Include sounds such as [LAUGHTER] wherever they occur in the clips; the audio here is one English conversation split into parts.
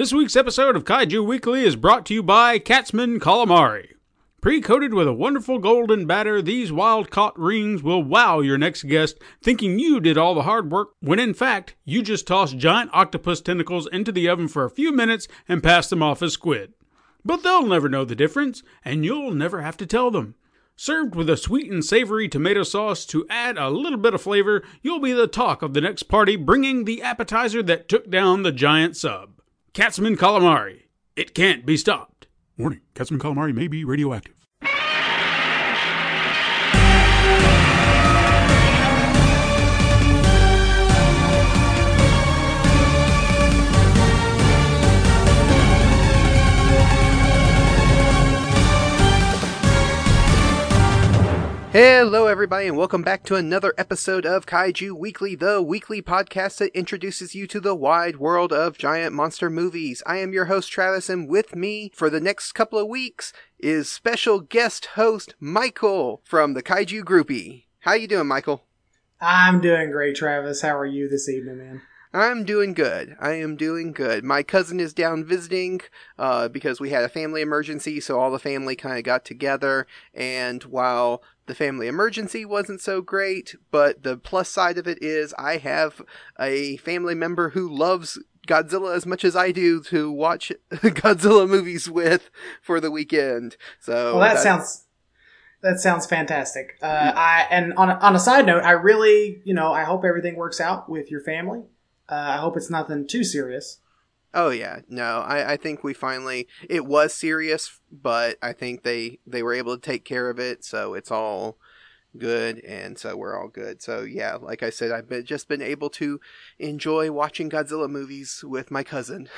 This week's episode of Kaiju Weekly is brought to you by Katzman Calamari. Pre coated with a wonderful golden batter, these wild caught rings will wow your next guest, thinking you did all the hard work, when in fact, you just tossed giant octopus tentacles into the oven for a few minutes and passed them off as squid. But they'll never know the difference, and you'll never have to tell them. Served with a sweet and savory tomato sauce to add a little bit of flavor, you'll be the talk of the next party, bringing the appetizer that took down the giant sub. Katzman Calamari. It can't be stopped. Warning, Katzman Calamari may be radioactive. Hello, everybody, and welcome back to another episode of Kaiju Weekly, the weekly podcast that introduces you to the wide world of giant monster movies. I am your host, Travis, and with me for the next couple of weeks is special guest host Michael from the Kaiju Groupie. How you doing, Michael? I'm doing great, Travis. How are you this evening, man? I'm doing good. I am doing good. My cousin is down visiting uh, because we had a family emergency, so all the family kind of got together. And while the family emergency wasn't so great, but the plus side of it is I have a family member who loves Godzilla as much as I do to watch [LAUGHS] Godzilla movies with for the weekend. So well, that, sounds that sounds fantastic. Uh, I and on a, on a side note, I really you know I hope everything works out with your family. Uh, I hope it's nothing too serious. Oh yeah, no, I, I think we finally it was serious, but I think they they were able to take care of it, so it's all good, and so we're all good. So yeah, like I said, I've been, just been able to enjoy watching Godzilla movies with my cousin.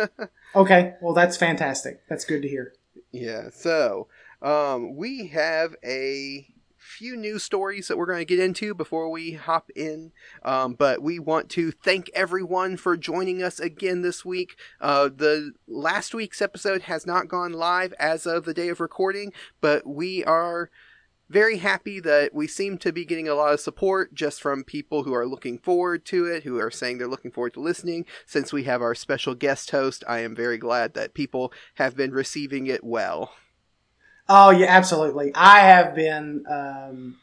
[LAUGHS] okay, well that's fantastic. That's good to hear. Yeah, so um, we have a few news stories that we're going to get into before we hop in. Um, but we want to thank everyone for joining us again this week. Uh, the last week's episode has not gone live as of the day of recording, but we are very happy that we seem to be getting a lot of support just from people who are looking forward to it, who are saying they're looking forward to listening. Since we have our special guest host, I am very glad that people have been receiving it well. Oh yeah, absolutely. I have been. Um,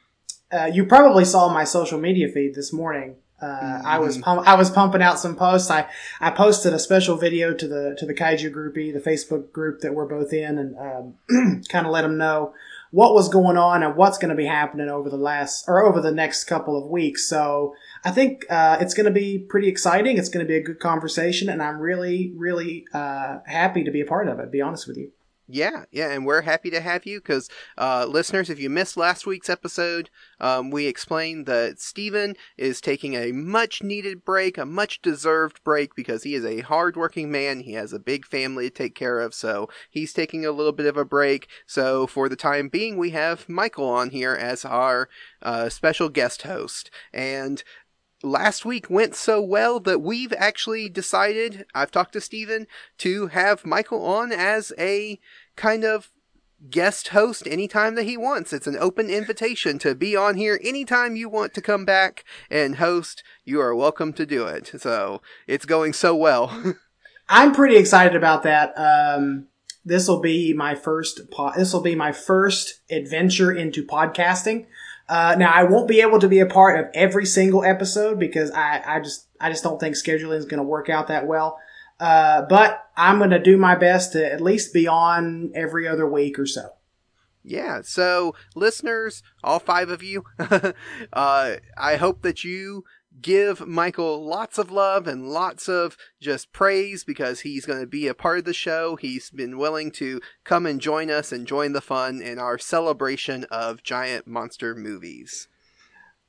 uh, you probably saw my social media feed this morning. Uh, mm-hmm. I was pump- I was pumping out some posts. I, I posted a special video to the to the Kaiju groupie, the Facebook group that we're both in, and um, [CLEARS THROAT] kind of let them know what was going on and what's going to be happening over the last or over the next couple of weeks. So I think uh, it's going to be pretty exciting. It's going to be a good conversation, and I'm really really uh, happy to be a part of it. Be honest with you. Yeah, yeah, and we're happy to have you because, uh, listeners, if you missed last week's episode, um, we explained that Steven is taking a much needed break, a much deserved break because he is a hardworking man. He has a big family to take care of, so he's taking a little bit of a break. So, for the time being, we have Michael on here as our uh, special guest host. And last week went so well that we've actually decided, I've talked to Steven, to have Michael on as a kind of guest host anytime that he wants. It's an open invitation to be on here anytime you want to come back and host. You are welcome to do it. So it's going so well. [LAUGHS] I'm pretty excited about that. Um, this will be my first. Po- this will be my first adventure into podcasting. Uh, now I won't be able to be a part of every single episode because I, I just I just don't think scheduling is going to work out that well. Uh, but I'm going to do my best to at least be on every other week or so. Yeah. So listeners, all five of you, [LAUGHS] uh, I hope that you give Michael lots of love and lots of just praise because he's going to be a part of the show. He's been willing to come and join us and join the fun in our celebration of giant monster movies.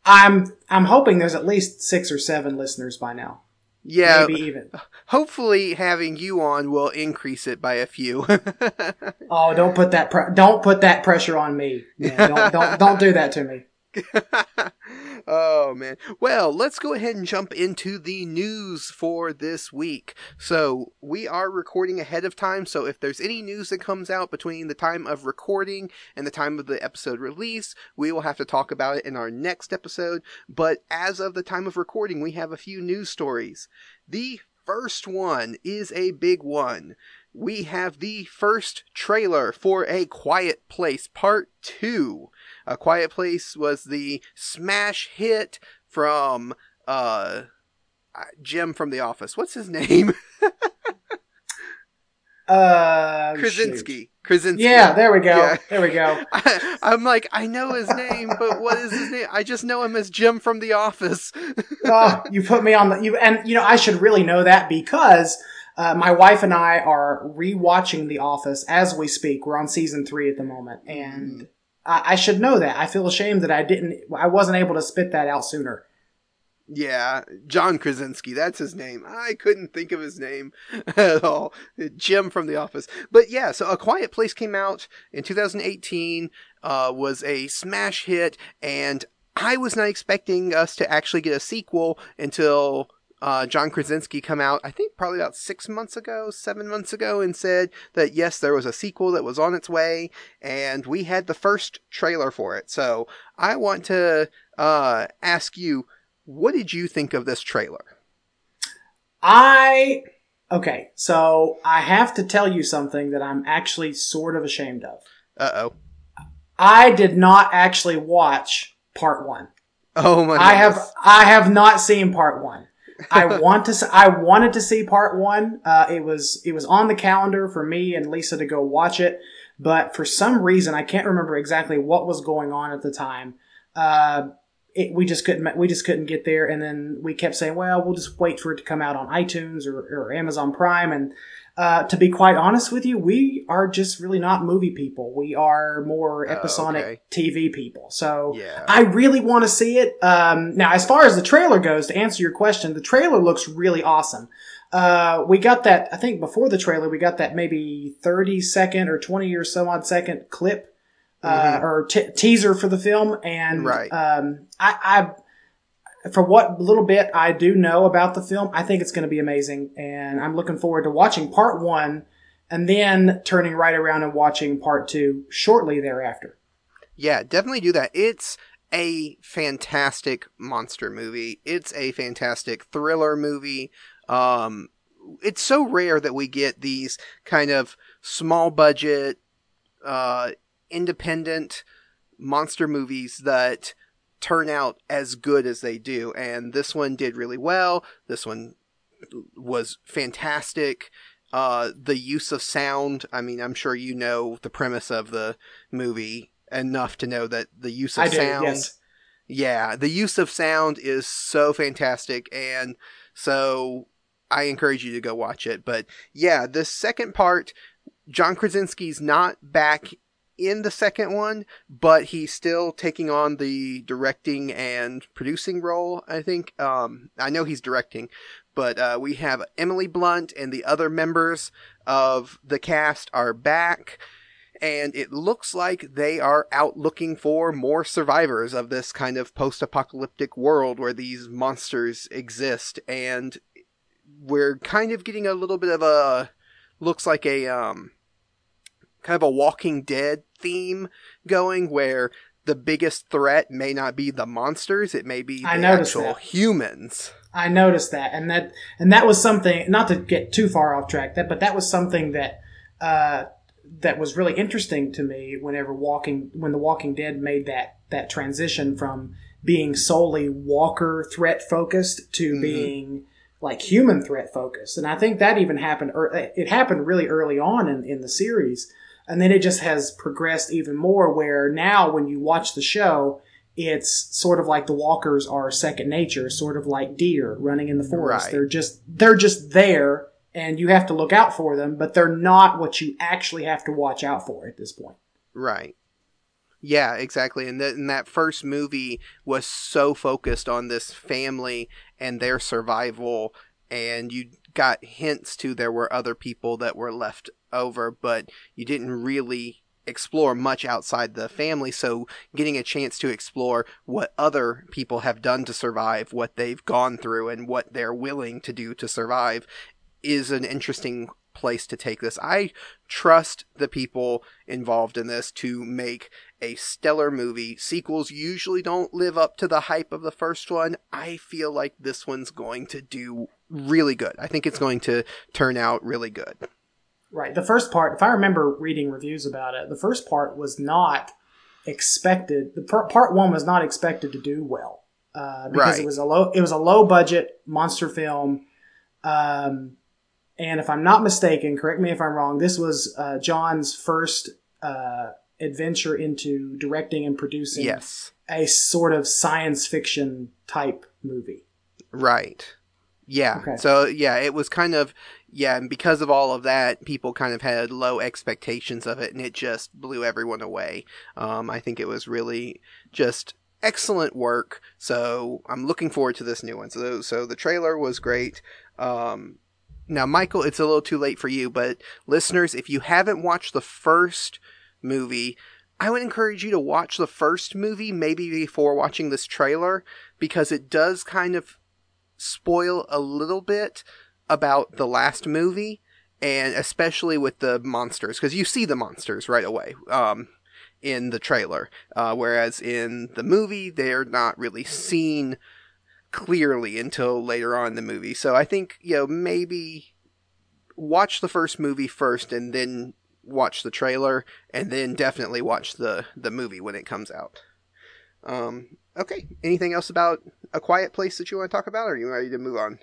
I'm I'm hoping there's at least 6 or 7 listeners by now. Yeah. Maybe even. Hopefully having you on will increase it by a few. [LAUGHS] oh, don't put that pre- don't put that pressure on me. Man. Don't don't don't do that to me. [LAUGHS] oh man. Well, let's go ahead and jump into the news for this week. So, we are recording ahead of time, so if there's any news that comes out between the time of recording and the time of the episode release, we will have to talk about it in our next episode. But as of the time of recording, we have a few news stories. The first one is a big one. We have the first trailer for A Quiet Place Part 2. A Quiet Place was the smash hit from uh Jim from The Office. What's his name? [LAUGHS] Uh, Krasinski. shoot. Krasinski. Yeah, there we go. Yeah. There we go. [LAUGHS] I, I'm like, I know his name, but what is his name? I just know him as Jim from The Office. [LAUGHS] oh, you put me on the you and you know I should really know that because uh, my wife and I are rewatching The Office as we speak. We're on season three at the moment, and I, I should know that. I feel ashamed that I didn't. I wasn't able to spit that out sooner. Yeah, John Krasinski, that's his name. I couldn't think of his name [LAUGHS] at all. Jim from The Office. But yeah, so A Quiet Place came out in 2018, uh, was a smash hit, and I was not expecting us to actually get a sequel until uh, John Krasinski come out, I think probably about six months ago, seven months ago, and said that yes, there was a sequel that was on its way, and we had the first trailer for it. So I want to uh, ask you, what did you think of this trailer? I okay, so I have to tell you something that I'm actually sort of ashamed of. Uh oh. I did not actually watch part one. Oh my! I have. I have not seen part one. I [LAUGHS] want to. I wanted to see part one. Uh, it was it was on the calendar for me and Lisa to go watch it, but for some reason I can't remember exactly what was going on at the time. Uh, it, we just couldn't we just couldn't get there, and then we kept saying, "Well, we'll just wait for it to come out on iTunes or, or Amazon Prime." And uh, to be quite honest with you, we are just really not movie people. We are more Oh, episodic okay. TV people. So Yeah. I really want to see it. Um, now, as far as the trailer goes, to answer your question, the trailer looks really awesome. Uh, we got that, I think before the trailer, we got that maybe 30 second or 20 or so odd second clip, uh, Mhm. or te- teaser for the film. And, Right. um, I, I, for what little bit I do know about the film, I think it's going to be amazing. And I'm looking forward to watching part one and then turning right around and watching part two shortly thereafter. Yeah, definitely do that. It's a fantastic monster movie. It's a fantastic thriller movie. Um, it's so rare that we get these kind of small budget, uh, independent monster movies that turn out as good as they do. And this one did really well. This one was fantastic. Uh, the use of sound. I mean, I'm sure you know the premise of the movie enough to know that the use of I do, sound. yes. Yeah, the use of sound is so fantastic, and so I encourage you to go watch it. But yeah, the second part, John Krasinski's not back in the second one, but he's still taking on the directing and producing role. I think. Um, I know he's directing, but uh, we have Emily Blunt and the other members of the cast are back and it looks like they are out looking for more survivors of this kind of post-apocalyptic world where these monsters exist and we're kind of getting a little bit of a looks like a um kind of a walking dead theme going where the biggest threat may not be the monsters it may be I the actual that. humans I noticed that, and that and that was something. Not to get too far off track, that but that was something that uh, that was really interesting to me. Whenever walking, when The Walking Dead made that that transition from being solely Walker threat focused to Mhm. being like human threat focused, and I think that even happened. ear- It happened really early on in, in the series, and then it just has progressed even more. Where now, when you watch the show, it's sort of like the walkers are second nature, sort of like deer running in the forest. Right. They're just they're just there and you have to look out for them, but they're not what you actually have to watch out for at this point. Right. Yeah, exactly. And, that and that first movie was so focused on this family and their survival, and you got hints to there were other people that were left over, but you didn't really explore much outside the family. So getting a chance to explore what other people have done to survive, what they've gone through, and what they're willing to do to survive is an interesting place to take this. I trust the people involved in this to make a stellar movie. Sequels usually don't live up to the hype of the first one. I feel like this one's going to do really good. I think it's going to turn out really good. Right. The first part, if I remember reading reviews about it, the first part was not expected. The part, part one was not expected to do well uh, because Right. it was a low it was a low budget monster film. Um, and if I'm not mistaken, correct me if I'm wrong. This was uh, John's first uh, adventure into directing and producing Yes. a sort of science fiction type movie. Right. Yeah. Okay. So yeah, it was kind of yeah, and because of all of that, people kind of had low expectations of it, and it just blew everyone away. Um, I think it was really just excellent work. So I'm looking forward to this new one. So so the trailer was great. Um, now, Michael, it's a little too late for you, but listeners, if you haven't watched the first movie, I would encourage you to watch the first movie maybe before watching this trailer because it does kind of spoil a little bit about the last movie and especially with the monsters because you see the monsters right away um, in the trailer. Uh, whereas in the movie they're not really seen clearly until later on in the movie. So i think you know maybe watch the first movie first and then watch the trailer and then definitely watch the the movie when it comes out. Um okay. Anything else about a quiet place that you want to talk about or are you ready to move on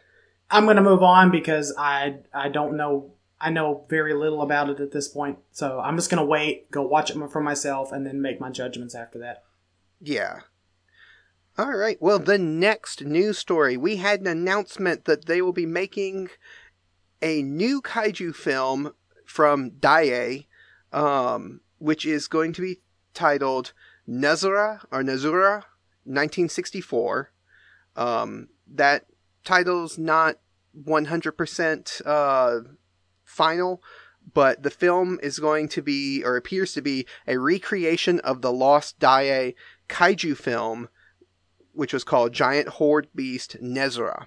I'm going to move on because I I don't know I know very little about it at this point. So I'm just going to wait, go watch it for myself, and then make my judgments after that. Yeah. All right. Well, the next news story, we had an announcement that they will be making a new kaiju film from Daiei, um, which is going to be titled Nezura or Nezura 1964. Um, that title's not 100% uh, final, but the film is going to be, or appears to be, a recreation of the Lost Daiei kaiju film, which was called Giant Horde Beast Nezura.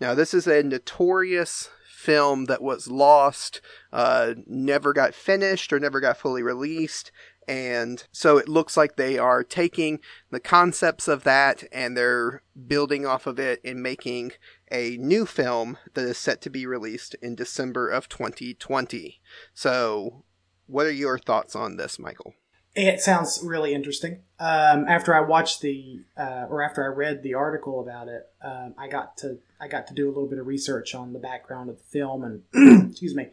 Now, this is a notorious film that was lost, uh, never got finished or never got fully released. And so it looks like they are taking the concepts of that and they're building off of it and making a new film that is set to be released in December of 2020. So, what are your thoughts on this, Michael? It sounds really interesting. Um, after I watched the, uh, or after I read the article about it, um, I got to I got to do a little bit of research on the background of the film and [CLEARS THROAT] excuse me,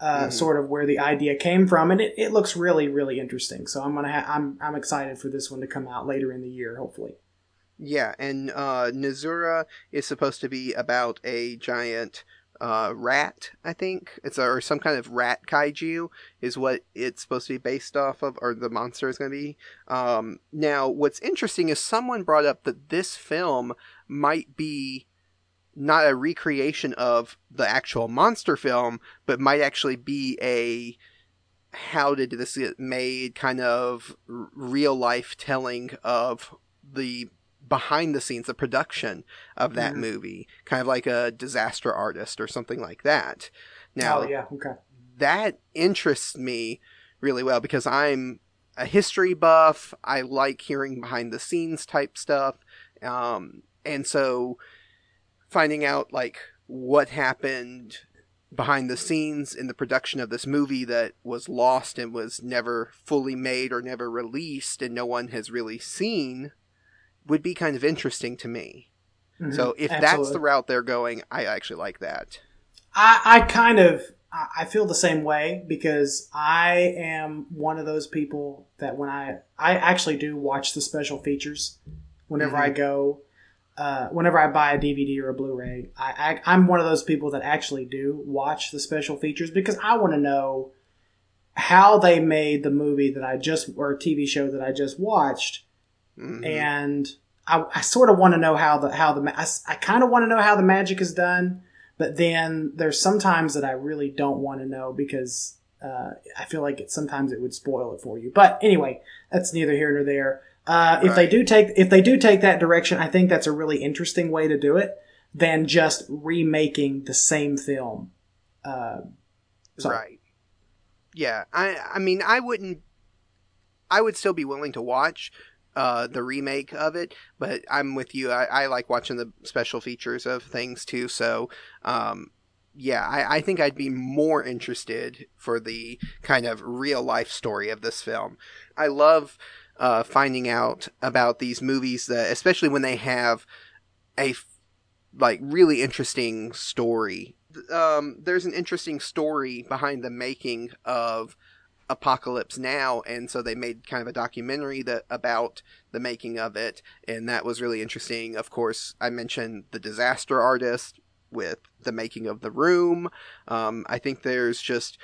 uh, Mhm. sort of where the idea came from, and it, it looks really really interesting. So I'm gonna ha- I'm I'm excited for this one to come out later in the year, hopefully. Yeah, and uh, Nezura is supposed to be about a giant uh, rat, I think. It's a, or some kind of rat kaiju is what it's supposed to be based off of, or the monster is going to be. Um, now, what's interesting is someone brought up that this film might be not a recreation of the actual monster film, but might actually be a how did this get made kind of real life telling of the behind the scenes, the production of that Mhm. movie, kind of like a disaster artist or something like that. Now, oh yeah, okay. that interests me really well because I'm a history buff. I like hearing behind the scenes type stuff. Um, and so finding out like what happened behind the scenes in the production of this movie that was lost and was never fully made or never released and no one has really seen would be kind of interesting to me. Mhm. So if that's the route they're going, I actually like that. I, I kind of I I feel the same way because I am one of those people that when I I actually do watch the special features whenever I go uh, whenever I buy a DVD or a Blu-ray I, I I'm one of those people that actually do watch the special features because I want to know how they made the movie that I just or TV show that I just watched Mhm. and I, I sort of want to know how the how the I, I kind of want to know how the magic is done, but then there's sometimes that I really don't want to know because uh, I feel like it sometimes it would spoil it for you. But anyway, that's neither here nor there. Uh, If they do take if they do take that direction, I think that's a really interesting way to do it than just remaking the same film. Uh, so- Right. Yeah. I I mean I wouldn't I would still be willing to watch uh, the remake of it, but I'm with you. I, I like watching the special features of things too. So, um, yeah, I, I think I'd be more interested for the kind of real life story of this film. I love uh, finding out about these movies that, especially when they have a like really interesting story. Um, there's an interesting story behind the making of Apocalypse Now, and so they made kind of a documentary that about the making of it, and that was really interesting. Of course, I mentioned the disaster artist with the making of the room. Um, I think there's just,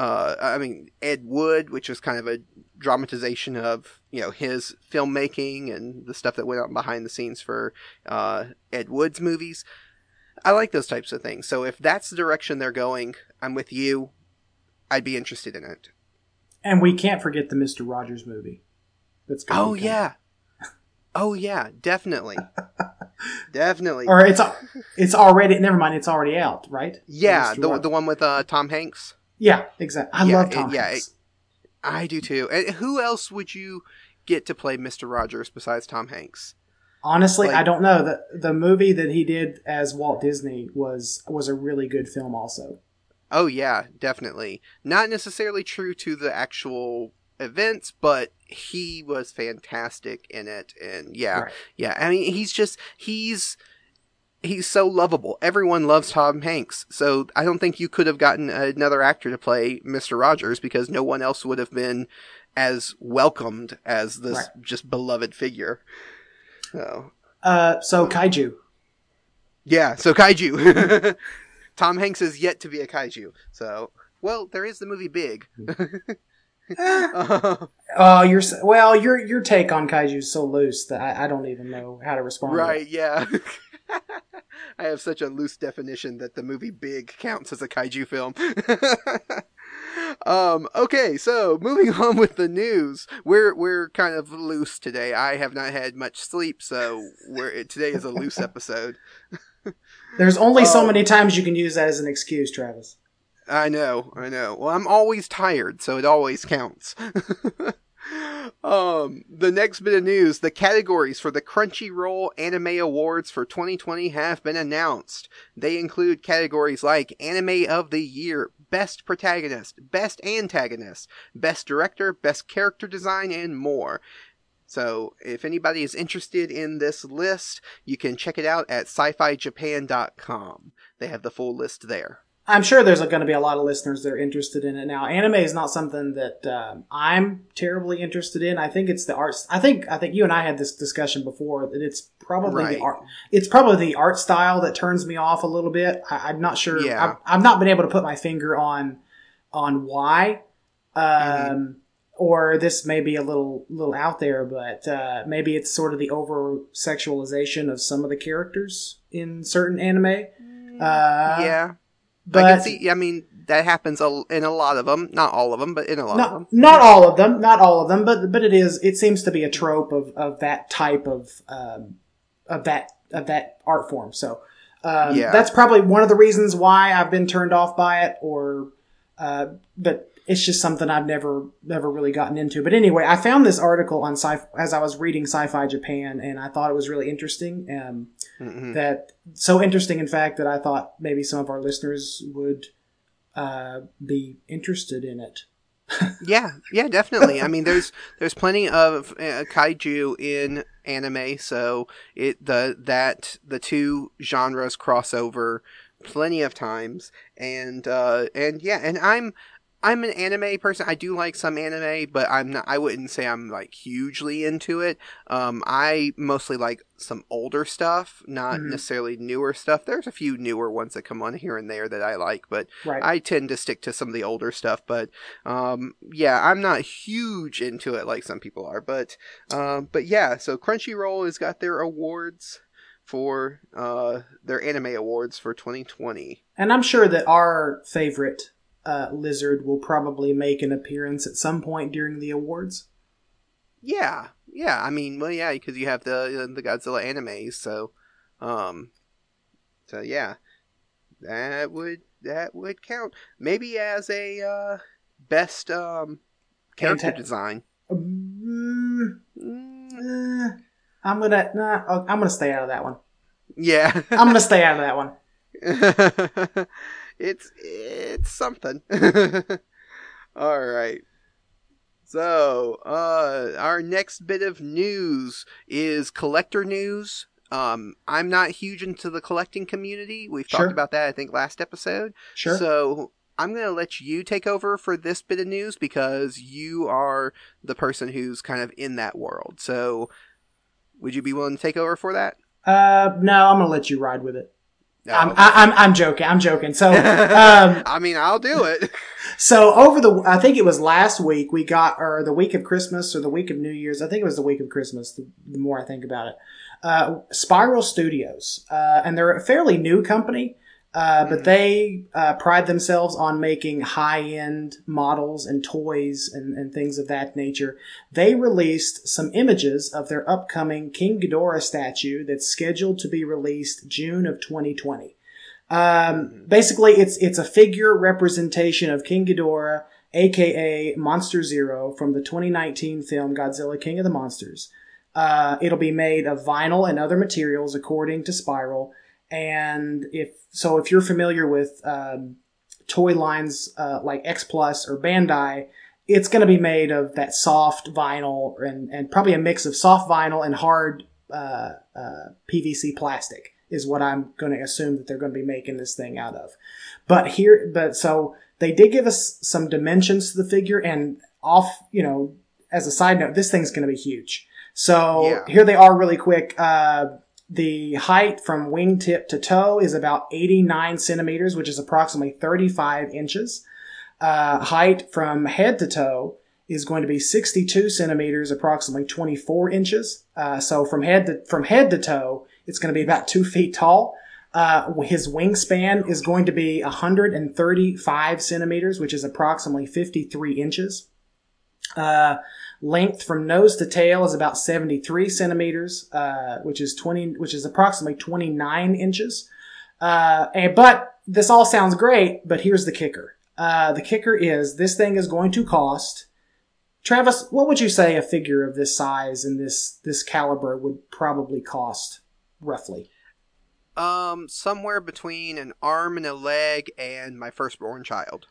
uh, I mean, Ed Wood, which was kind of a dramatization of you know his filmmaking and the stuff that went on behind the scenes for uh, Ed Wood's movies. I like those types of things. So if that's the direction they're going, I'm with you. I'd be interested in it. And we can't forget the Mister Rogers movie. That's oh yeah, oh yeah, definitely, [LAUGHS] definitely. Or it's it's already never mind. It's already out, right? Yeah, the the one with uh, Tom Hanks. Yeah, exactly. I yeah, love Tom it, yeah, Hanks. It, I do too. And who else would you get to play Mister Rogers besides Tom Hanks? Honestly, like, I don't know. the The movie that he did as Walt Disney was was a really good film. Also, Oh yeah, definitely. Not necessarily true to the actual events, but he was fantastic in it and yeah. Right. Yeah. I mean, he's just he's he's so lovable. Everyone loves Tom Hanks. So I don't think you could have gotten another actor to play Mr. Rogers because no one else would have been as welcomed as this right. just beloved figure. So uh so kaiju. Yeah, so kaiju. [LAUGHS] Tom Hanks is yet to be a kaiju. So, well, there is the movie Big. [LAUGHS] [LAUGHS] uh, oh, your well, your your take on kaiju is so loose that I, I don't even know how to respond. Right? Yeah. [LAUGHS] I have such a loose definition that the movie Big counts as a kaiju film. [LAUGHS] um, okay, so moving [LAUGHS] on with the news, we're we're kind of loose today. I have not had much sleep, so we're today is a loose episode. There's only so um, many times you can use that as an excuse, Travis. I know, I know. Well, I'm always tired, so it always counts. Um, the next bit of news: the categories for the Crunchyroll Anime Awards for 2020 have been announced. They include categories like Anime of the Year, Best Protagonist, Best Antagonist, Best Director, Best Character Design, and more. So if anybody is interested in this list, you can check it out at sci-fi-japan.com. They have the full list there. I'm sure there's going to be a lot of listeners that are interested in it now. Anime is not something that um, I'm terribly interested in. I think it's the arts. I think I think you and I had this discussion before that it's probably right. the art. It's probably the art style that turns me off a little bit. I, am not sure. Yeah. I've, I've, not been able to put my finger on on why. Um, mm-hmm or this may be a little little out there, but uh, maybe it's sort of the over sexualization of some of the characters in certain anime. Mm, uh, yeah, but I can see. I mean, that happens in a lot of them. Not all of them, but in a lot not, of them. Not all of them. Not all of them. But but it is. It seems to be a trope of, of that type of um, of that of that art form. So um, yeah. that's probably one of the reasons why I've been turned off by it. Or uh, but it's just something I've never never really gotten into. But anyway, I found this article on sci as I was reading Sci-Fi Japan, and I thought it was really interesting. Um, mm-hmm. That so interesting, in fact, that I thought maybe some of our listeners would uh, be interested in it. [LAUGHS] yeah, yeah, definitely. I mean, there's there's plenty of uh, kaiju in anime, so it the that the two genres cross over plenty of times, and uh, and yeah, and I'm I'm an anime person. I do like some anime, but I'm not. I wouldn't say I'm like hugely into it. Um, I mostly like some older stuff, not mm-hmm. necessarily newer stuff. There's a few newer ones that come on here and there that I like, but right. I tend to stick to some of the older stuff. But um, yeah, I'm not huge into it like some people are. But um, but yeah, so Crunchyroll has got their awards for uh, their anime awards for 2020, and I'm sure that our favorite uh, Lizard will probably make an appearance at some point during the awards. Yeah, yeah. I mean, well, yeah, because you have the the Godzilla anime, so, um, so yeah, that would that would count. Maybe as a uh, best um character Anta- design. Um, Uh, I'm gonna. Nah, I'm gonna stay out of that one. Yeah. [LAUGHS] I'm gonna stay out of that one. [LAUGHS] it's it's something. [LAUGHS] All right. So, uh, our next bit of news is collector news. Um, I'm not huge into the collecting community. We've Sure. talked about that, I think, last episode. Sure. So, I'm going to let you take over for this bit of news because you are the person who's kind of in that world. So, would you be willing to take over for that? uh, no, I'm gonna let you ride with it. No. I'm, I, I'm, I'm joking. I'm joking. So, [LAUGHS] um, I mean, I'll do it. [LAUGHS] [LAUGHS] so over the, I think it was last week we got, or the week of Christmas or the week of New Year's. I think it was the week of Christmas. The, the more I think about it, uh, Spiral Studios, uh, and they're a fairly new company, uh, but Mhm. they uh, pride themselves on making high-end models and toys and, and things of that nature. They released some images of their upcoming King Ghidorah statue that's scheduled to be released June of 2020. Um, basically, it's it's a figure representation of King Ghidorah, aka Monster Zero, from the 2019 film Godzilla King of the Monsters. Uh, it'll be made of vinyl and other materials, according to Spiral. And if so, if you're familiar with um, toy lines uh, like X Plus or Bandai, it's going to be made of that soft vinyl and, and probably a mix of soft vinyl and hard uh, uh, PVC plastic is what I'm going to assume that they're going to be making this thing out of. But here, but so they did give us some dimensions to the figure and off, you know, as a side note, this thing's going to be huge. So Yeah. here they are really quick. Uh, the height from wingtip to toe is about 89 centimeters, which is approximately 35 inches. Uh, height from head to toe is going to be 62 centimeters, approximately 24 inches. Uh, so from head to from head to toe, it's going to be about two feet tall. Uh, his wingspan is going to be 135 centimeters, which is approximately 53 inches. Uh, length from nose to tail is about 73 centimeters, uh, which is 20, which is approximately 29 inches. Uh, and, but this all sounds great, but here's the kicker. Uh, the kicker is this thing is going to cost. Travis, what would you say a figure of this size and this this caliber would probably cost, roughly? Um, somewhere between an arm and a leg and my firstborn child.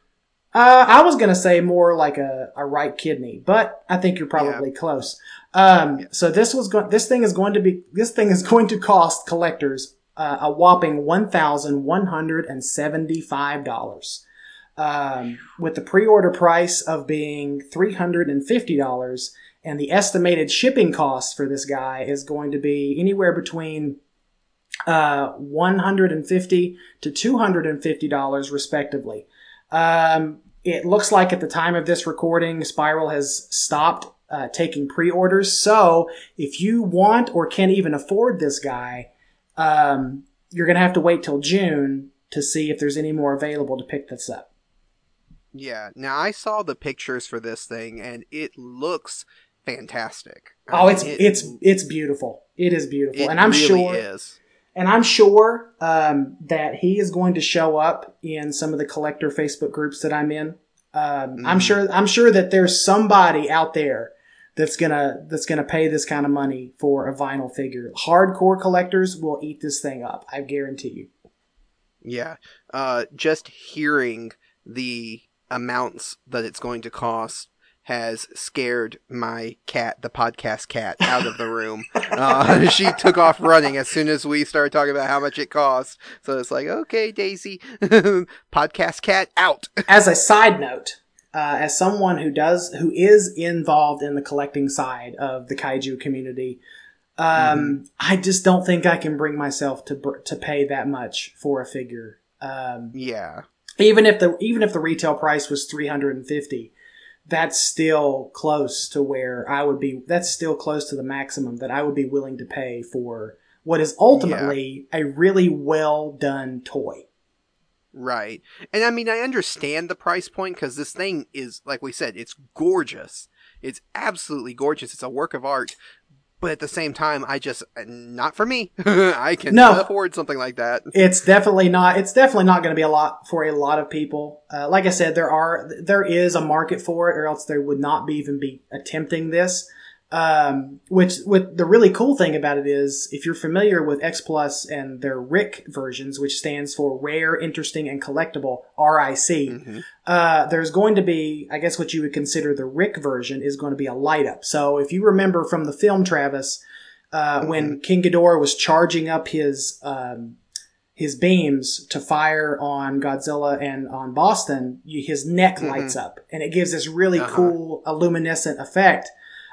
Uh, I was gonna say more like a, a right kidney, but I think you're probably close. Um, so this was going. This thing is going to be. This thing is [LAUGHS] going to cost collectors uh, a whopping one thousand one hundred and seventy five dollars. Um, with the pre-order price of being three hundred and fifty dollars, and the estimated shipping cost for this guy is going to be anywhere between uh, one hundred and fifty to two hundred and fifty dollars, respectively. Um, it looks like at the time of this recording, Spiral has stopped uh, taking pre-orders. So if you want or can even afford this guy, um, you're going to have to wait till June to see if there's any more available to pick this up. Yeah. Now I saw the pictures for this thing and it looks fantastic. I Oh, mean, it's it- it's it's beautiful. It is beautiful, it and I'm really sure is. And I'm sure um, that he is going to show up in some of the collector Facebook groups that I'm in. Um, I'm Mhm. sure. I'm sure that there's somebody out there that's gonna that's gonna pay this kind of money for a vinyl figure. Hardcore collectors will eat this thing up. I guarantee you. Yeah. Uh, just hearing the amounts that it's going to cost has scared my cat, the podcast cat, out of the room. Uh, [LAUGHS] she took off running as soon as we started talking about how much it cost. So it's like, okay, Daisy, [LAUGHS] podcast cat out. [LAUGHS] As a side note, uh, as someone who does who is involved in the collecting side of the kaiju community, um, I just don't think I can bring myself to br- to pay that much for a figure. Um, yeah. even if the even if the retail price was 350 that's still close to where I would be that's still close to the maximum that I would be willing to pay for what is ultimately a really well done toy. Right. And I mean, I understand the price point because this thing is, like we said, it's gorgeous. It's absolutely gorgeous. It's a work of art. But at the same time, I just, not for me. [LAUGHS] I can No. afford something like that. It's definitely not it's definitely not going to be a lot for a lot of people. Uh, like I said there are there is a market for it or else they would not be even be attempting this. Um, which with the really cool thing about it is, if you're familiar with X Plus and their RIC versions, which stands for Rare, Interesting, and Collectible (RIC), Mhm. uh, there's going to be, I guess, what you would consider the RIC version is going to be a light up. So if you remember from the film, Travis, uh, when King Ghidorah was charging up his um, his beams to fire on Godzilla and on Boston, you, his neck lights up, and it gives this really Uh-huh. cool, luminescent effect.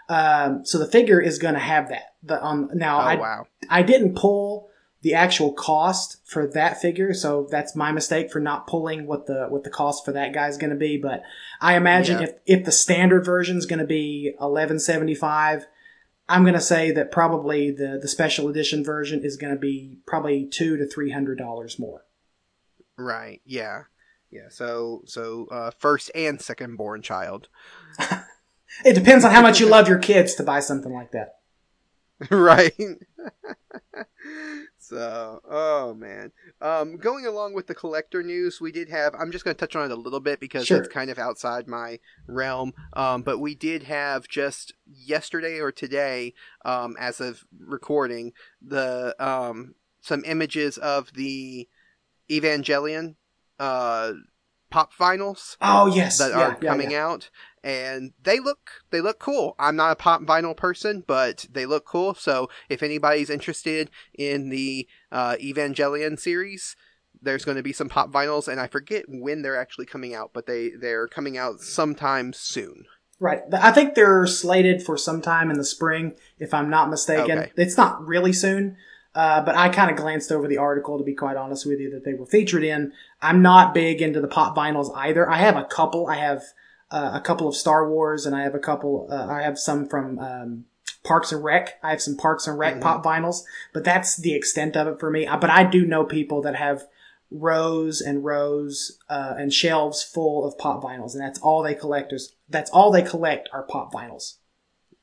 Um, so the figure is going to have that. The, um, now, Oh I, wow. I didn't pull the actual cost for that figure, so that's my mistake for not pulling what the what the cost for that guy is going to be. But I imagine Yeah. if if the standard version is going to be eleven seventy five, I'm going to say that probably the the special edition version is going to be probably two to three hundred dollars more. Right. Yeah. Yeah. So so uh, first and second born child. [LAUGHS] It depends on how much you love your kids to buy something like that. [LAUGHS] right. [LAUGHS] so, oh man. Um, going along with the collector news, we did have. I'm just going to touch on it a little bit because Sure. it's kind of outside my realm. Um, but we did have just yesterday or today, um, as of recording, the um some images of the Evangelion uh pop vinyls. Oh yes, that yeah, are yeah, coming yeah. out and they look they look cool i'm not a pop vinyl person but they look cool so if anybody's interested in the uh, evangelion series there's going to be some pop vinyls and i forget when they're actually coming out but they they're coming out sometime soon Right. I think they're slated for sometime in the spring, if I'm not mistaken. Okay. It's not really soon, uh, but I kind of glanced over the article to be quite honest with you that they were featured in. I'm not big into the pop vinyls either. I have a couple. I have uh, a couple of Star Wars, and I have a couple. Uh, I have some from um, Parks and Rec. I have some Parks and Rec Mhm. pop vinyls, but that's the extent of it for me. Uh, But I do know people that have rows and rows uh, and shelves full of pop vinyls, and that's all they collect is that's all they collect are pop vinyls.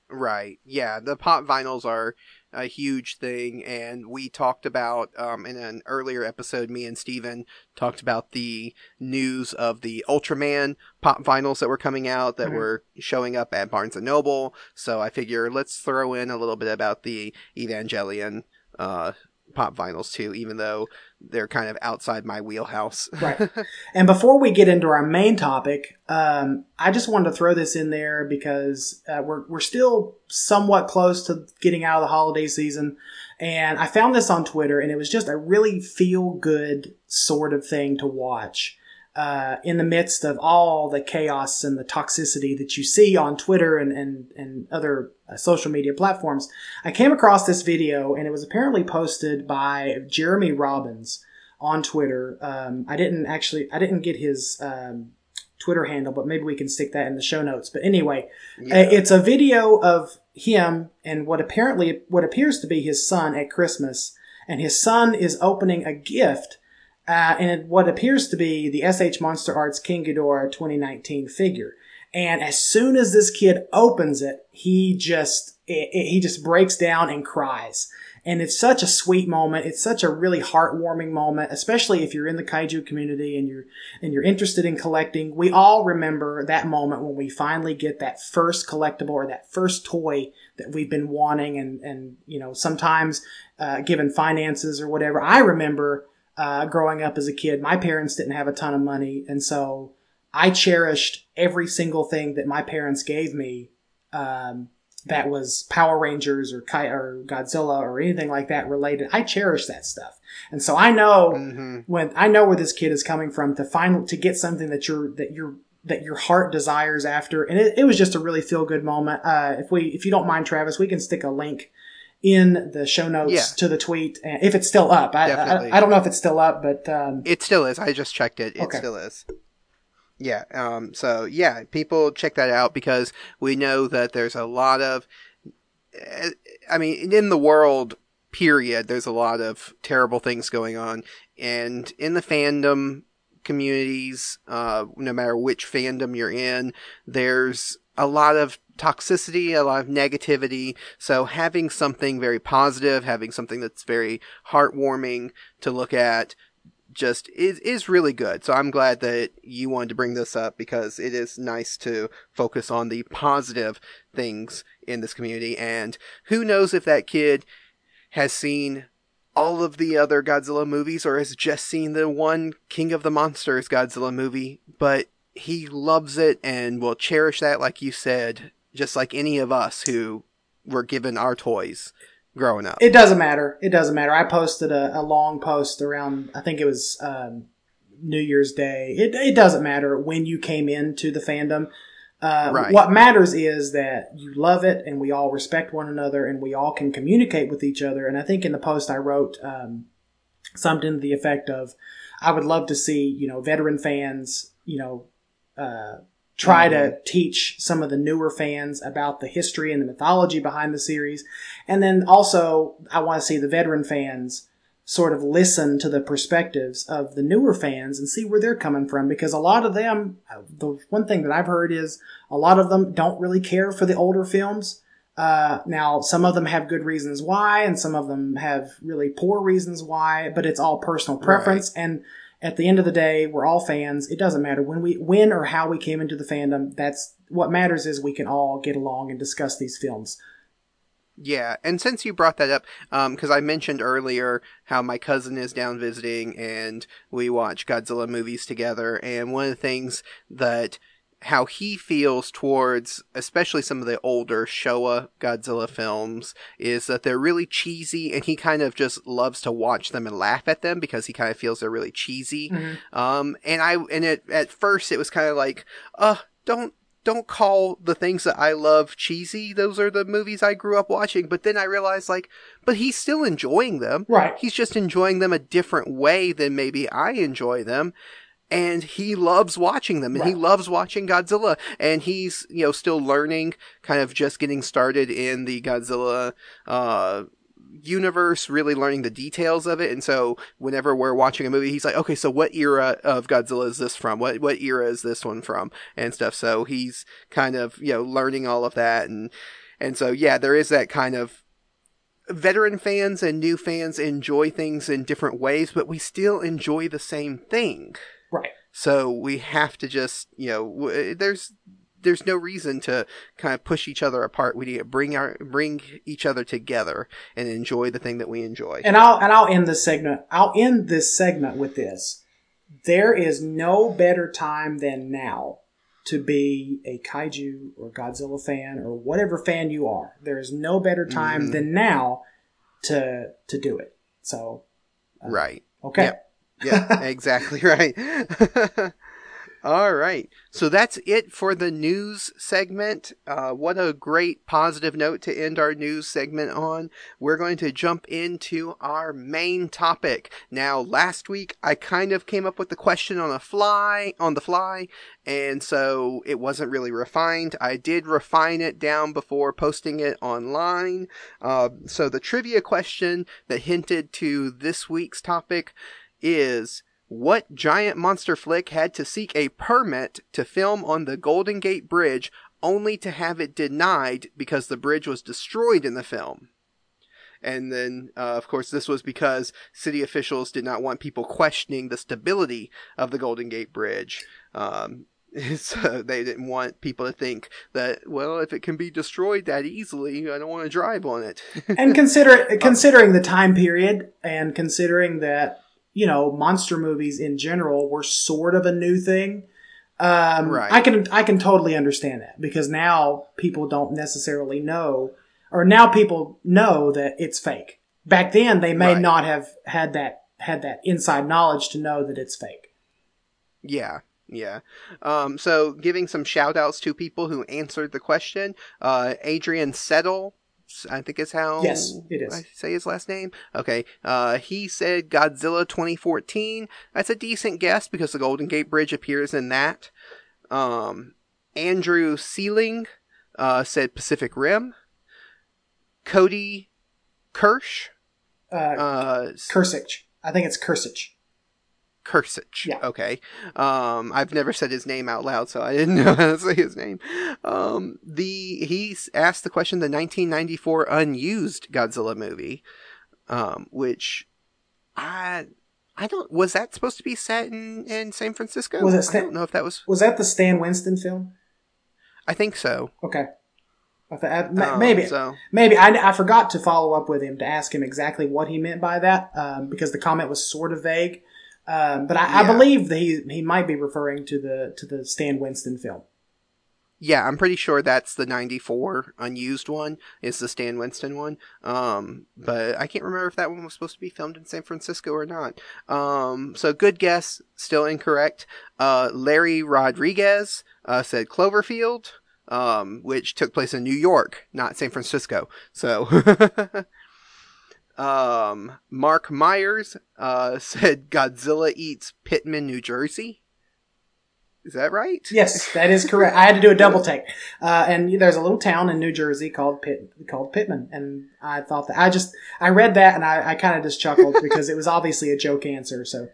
Right. Yeah, the pop vinyls are a huge thing, and we talked about um, in an earlier episode. Me and Steven talked about the news of the Ultraman pop vinyls that were coming out that Mhm. were showing up at Barnes and Noble. So I figure let's throw in a little bit about the Evangelion uh, pop vinyls too, even though they're kind of outside my wheelhouse. [LAUGHS] Right. And before we get into our main topic, um, I just wanted to throw this in there because uh, we're we're still somewhat close to getting out of the holiday season, and I found this on Twitter, and it was just a really feel good sort of thing to watch. Uh, in the midst of all the chaos and the toxicity that you see on Twitter and, and, and other uh, social media platforms, I came across this video and it was apparently posted by Jeremy Robbins on Twitter. Um, I didn't actually, I didn't get his um, Twitter handle, but maybe we can stick that in the show notes. But anyway, Yeah. uh, it's a video of him and what apparently what appears to be his son at Christmas, and his son is opening a gift. Uh, and what appears to be the SH Monster Arts King Ghidorah 2019 figure. And as soon as this kid opens it, he just it, it- he just breaks down and cries. And it's such a sweet moment. It's such a really heartwarming moment, especially if you're in the kaiju community and you're and you're interested in collecting. We all remember that moment when we finally get that first collectible or that first toy that we've been wanting, and and you know sometimes uh, given finances or whatever. I remember uh, growing up as a kid, my parents didn't have a ton of money, and so I cherished every single thing that my parents gave me. Um, that was Power Rangers or Ki- or Godzilla or anything like that related. I cherish that stuff, and so I know hmm when I know where this kid is coming from to find to get something that you're that you're that your heart desires after, and it, it was just a really feel good moment. Uh, if we if you don't mind, Travis, we can stick a link in the show notes Yeah. to the tweet, if it's still up. I, I, I don't know if it's still up, but um, It still is. I just checked it. It Okay. still is. Yeah. Um. So yeah, people check that out because we know that there's a lot of. eh, I mean, in the world, period, there's a lot of terrible things going on, and in the fandom communities, uh, no matter which fandom you're in, there's a lot of toxicity, a lot of negativity. So having something very positive, having something that's very heartwarming to look at just is is really good. So I'm glad that you wanted to bring this up because it is nice to focus on the positive things in this community. And who knows if that kid has seen all of the other Godzilla movies or has just seen the one King of the Monsters Godzilla movie, but he loves it and will cherish that, like you said, just like any of us who were given our toys growing up. It doesn't matter. It doesn't matter. I posted a, a long post around, I think it was um, New Year's Day. It, it doesn't matter when you came into the fandom. Uh, Right. What matters is that you love it and we all respect one another and we all can communicate with each other. And I think in the post I wrote um, something to the effect of, I would love to see, you know, veteran fans, you know, uh, try to teach some of the newer fans about the history and the mythology behind the series. And then also, I want to see the veteran fans sort of listen to the perspectives of the newer fans and see where they're coming from because a lot of them, the one thing that I've heard is a lot of them don't really care for the older films. Uh, now, some of them have good reasons why, and some of them have really poor reasons why, but it's all personal preference. And at the end of the day, we're all fans. It doesn't matter when we, when or how we came into the fandom. That's what matters is we can all get along and discuss these films. Yeah, and since you brought that up, um, because I mentioned earlier how my cousin is down visiting and we watch Godzilla movies together, and one of the things that how he feels towards especially some of the older Showa Godzilla films is that they're really cheesy and he kind of just loves to watch them and laugh at them because he kind of feels they're really cheesy. Um and I and it at first it was kind of like, "Uh, don't don't call the things that I love cheesy. Those are the movies I grew up watching." But then I realized like, but he's still enjoying them. Right. He's just enjoying them a different way than maybe I enjoy them. And he loves watching them and he loves watching Godzilla and he's, you know, still learning, kind of just getting started in the Godzilla, uh, universe, really learning the details of it. And so whenever we're watching a movie, he's like, okay, so what era of Godzilla is this from? What, what era is this one from? And stuff. So he's kind of, you know, learning all of that. And, and so, yeah, there is that kind of, veteran fans and new fans enjoy things in different ways, but we still enjoy the same thing. Right. So we have to just, you know, w- there's there's no reason to kind of push each other apart. We need to bring our bring each other together and enjoy the thing that we enjoy. And I'll and I'll end this segment. I'll end this segment with this. There is no better time than now to be a kaiju or Godzilla fan or whatever fan you are. There is no better time Mhm. than now to to do it. So right. okay. Yep. Yeah, [LAUGHS] exactly right. [LAUGHS] All right. So that's it for the news segment. Uh, what a great positive note to end our news segment on. We're going to jump into our main topic. Now, last week I kind of came up with the question on a fly, on the fly, and so it wasn't really refined. I did refine it down before posting it online. Uh, so the trivia question that hinted to this week's topic is what giant monster flick had to seek a permit to film on the Golden Gate Bridge only to have it denied because the bridge was destroyed in the film? And then, uh, of course, this was because city officials did not want people questioning the stability of the Golden Gate Bridge. Um, [LAUGHS] so they didn't want people to think that, well, if it can be destroyed that easily, I don't want to drive on it. and consider [LAUGHS] considering the time period and considering that you know monster movies in general were sort of a new thing um, Right. i can i can totally understand that because now people don't necessarily know or now people know that it's fake back then they may Right. not have had that had that inside knowledge to know that it's fake Yeah, yeah. Um, so giving some shout outs to people who answered the question. Uh, Adrian Settle, I think is how Yes, it is. I say his last name. Okay. Uh, he said Godzilla 2014. That's a decent guess because the Golden Gate Bridge appears in that. Um, Andrew Sealing, uh, said Pacific Rim. Cody Kirsch, uh, uh, Kursich. i think it's Kursich. Kursich. Yeah. Okay. Um, I've never said his name out loud, so I didn't [LAUGHS] know how to say his name. Um, the he asked the question: the 1994 unused Godzilla movie, um, which I I don't. Was that supposed to be set in, in San Francisco? Was it I don't know if that was. Was that the Stan Winston film? I think so. Okay. I th- I- Um, maybe. So Maybe I, I forgot to follow up with him to ask him exactly what he meant by that um, because the comment was sort of vague. Um, but I, I believe that he he might be referring to the to the Stan Winston film. yeah, I'm pretty sure that's the '94 unused one. Is the Stan Winston one? Um, but I can't remember if that one was supposed to be filmed in San Francisco or not. Um, so good guess, still incorrect. Uh, Larry Rodriguez uh, said Cloverfield. Um, which took place in New York, not San Francisco. So, [LAUGHS] um, Mark Myers uh, [LAUGHS] said Godzilla eats Pitman, New Jersey. Is that right? Yes, that is correct. I had to do a double take. Uh, and there's a little town in New Jersey called Pitt, called Pitman, and I thought that I just I read that and I, I kind of just chuckled [LAUGHS] because it was obviously a joke answer. So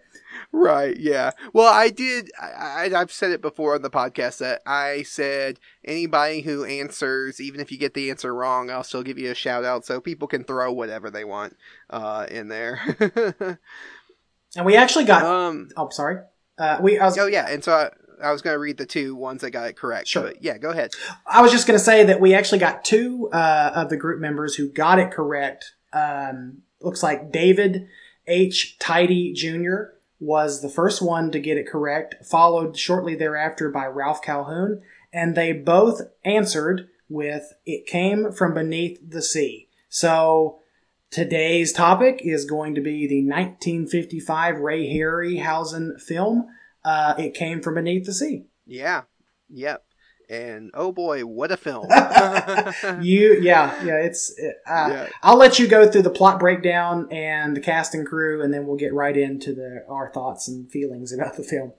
Right, yeah. Well, I did. I, I, I've said it before on the podcast that I said anybody who answers, even if you get the answer wrong, I'll still give you a shout out so people can throw whatever they want uh, in there. [LAUGHS] and we actually got. um. oh, sorry. Uh, we I was Oh yeah, and so I, I was going to read the two ones that got it correct. Sure. But yeah, go ahead. I was just going to say that we actually got two uh, of the group members who got it correct. Um, looks like David H. Tidy Jr. was the first one to get it correct, followed shortly thereafter by Ralph Calhoun, and they both answered with "It came from beneath the sea." So today's topic is going to be the 1955 Ray Harryhausen film. Uh, "It Came from Beneath the Sea." Yeah. Yep. And oh boy, what a film! [LAUGHS] you yeah yeah it's uh, Yeah. i'll let you go through the plot breakdown and the cast and crew and then we'll get right into the our thoughts and feelings about the film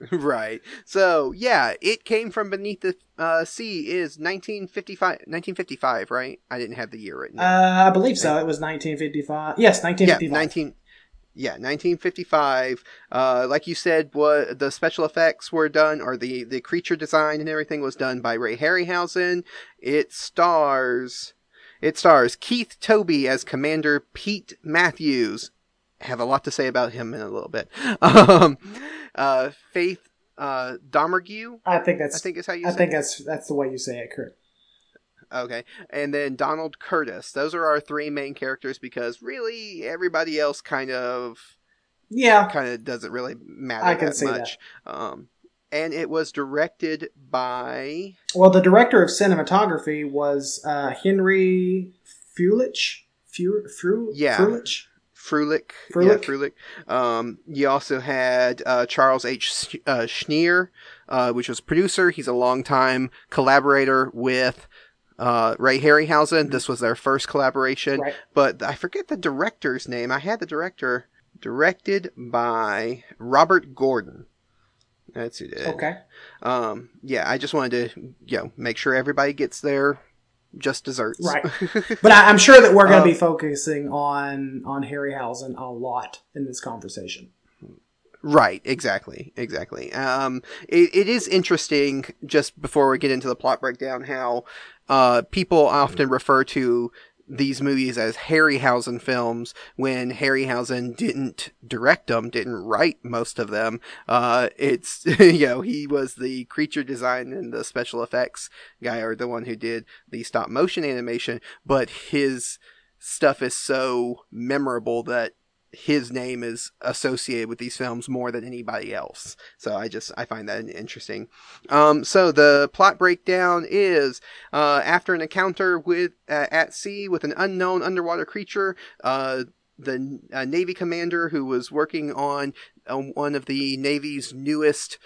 [LAUGHS] right. So yeah, it came from beneath the uh, sea is 1955. 1955, right? I didn't have the year written. uh, i believe so it was 1955 yes yeah, 1955 19. Yeah, 1955. Uh, like you said, what the special effects were done, or the the creature design and everything was done by Ray Harryhausen. It stars. It stars Keith Tobey as Commander Pete Matthews. I Have a lot to say about him in a little bit. [LAUGHS] Um, uh, Faith uh, Domergue, i think that's I think is how you i think it. that's that's the way you say it correct Okay. And then Donald Curtis. Those are our three main characters because really everybody else kind of yeah kind of doesn't really matter I can that see much. Um and it was directed by well the director of cinematography was uh, henry Fulich Fu- Fru- Yeah. Frulich? Frulich. Frulich? Yeah, Frulich. Um, you also had uh, Charles H. Sch- uh, Schneer, uh, which was producer. He's a longtime collaborator with uh, Ray Harryhausen. This was their first collaboration. right but I forget the director's name. I had the director directed by Robert Gordon. That's who did. it. okay Um, yeah, I just wanted to, you know, make sure everybody gets their just desserts. Right. [LAUGHS] But I, I'm sure that we're going to Uh, be focusing on on Harryhausen a lot in this conversation. Right, exactly, exactly. Um, it, it is interesting, just before we get into the plot breakdown, how uh, people often refer to these movies as Harryhausen films when Harryhausen didn't direct them, didn't write most of them. Uh, it's, [LAUGHS] you know, he was the creature design and the special effects guy, or the one who did the stop motion animation, but his stuff is so memorable that his name is associated with these films more than anybody else. So I just I find that interesting. Um, so the plot breakdown is uh, after an encounter with uh, at sea with an unknown underwater creature, uh, the uh, Navy commander who was working on one of the Navy's newest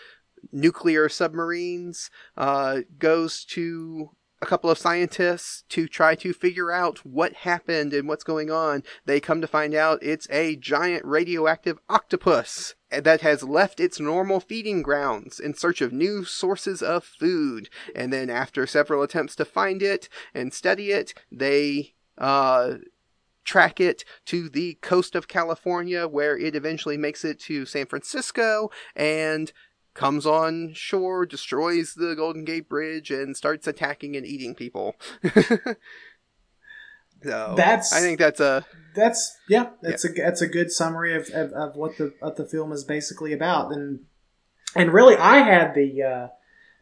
nuclear submarines uh, goes to a couple of scientists to try to figure out what happened and what's going on. They come to find out it's a giant radioactive octopus that has left its normal feeding grounds in search of new sources of food. And then after several attempts to find it and study it, they uh track it to the coast of California where it eventually makes it to San Francisco and comes on shore, destroys the Golden Gate Bridge, and starts attacking and eating people. [LAUGHS] so That's- I think that's a that's yeah, that's a that's a good summary of, of, of what the of the film is basically about, and and really, I had the uh,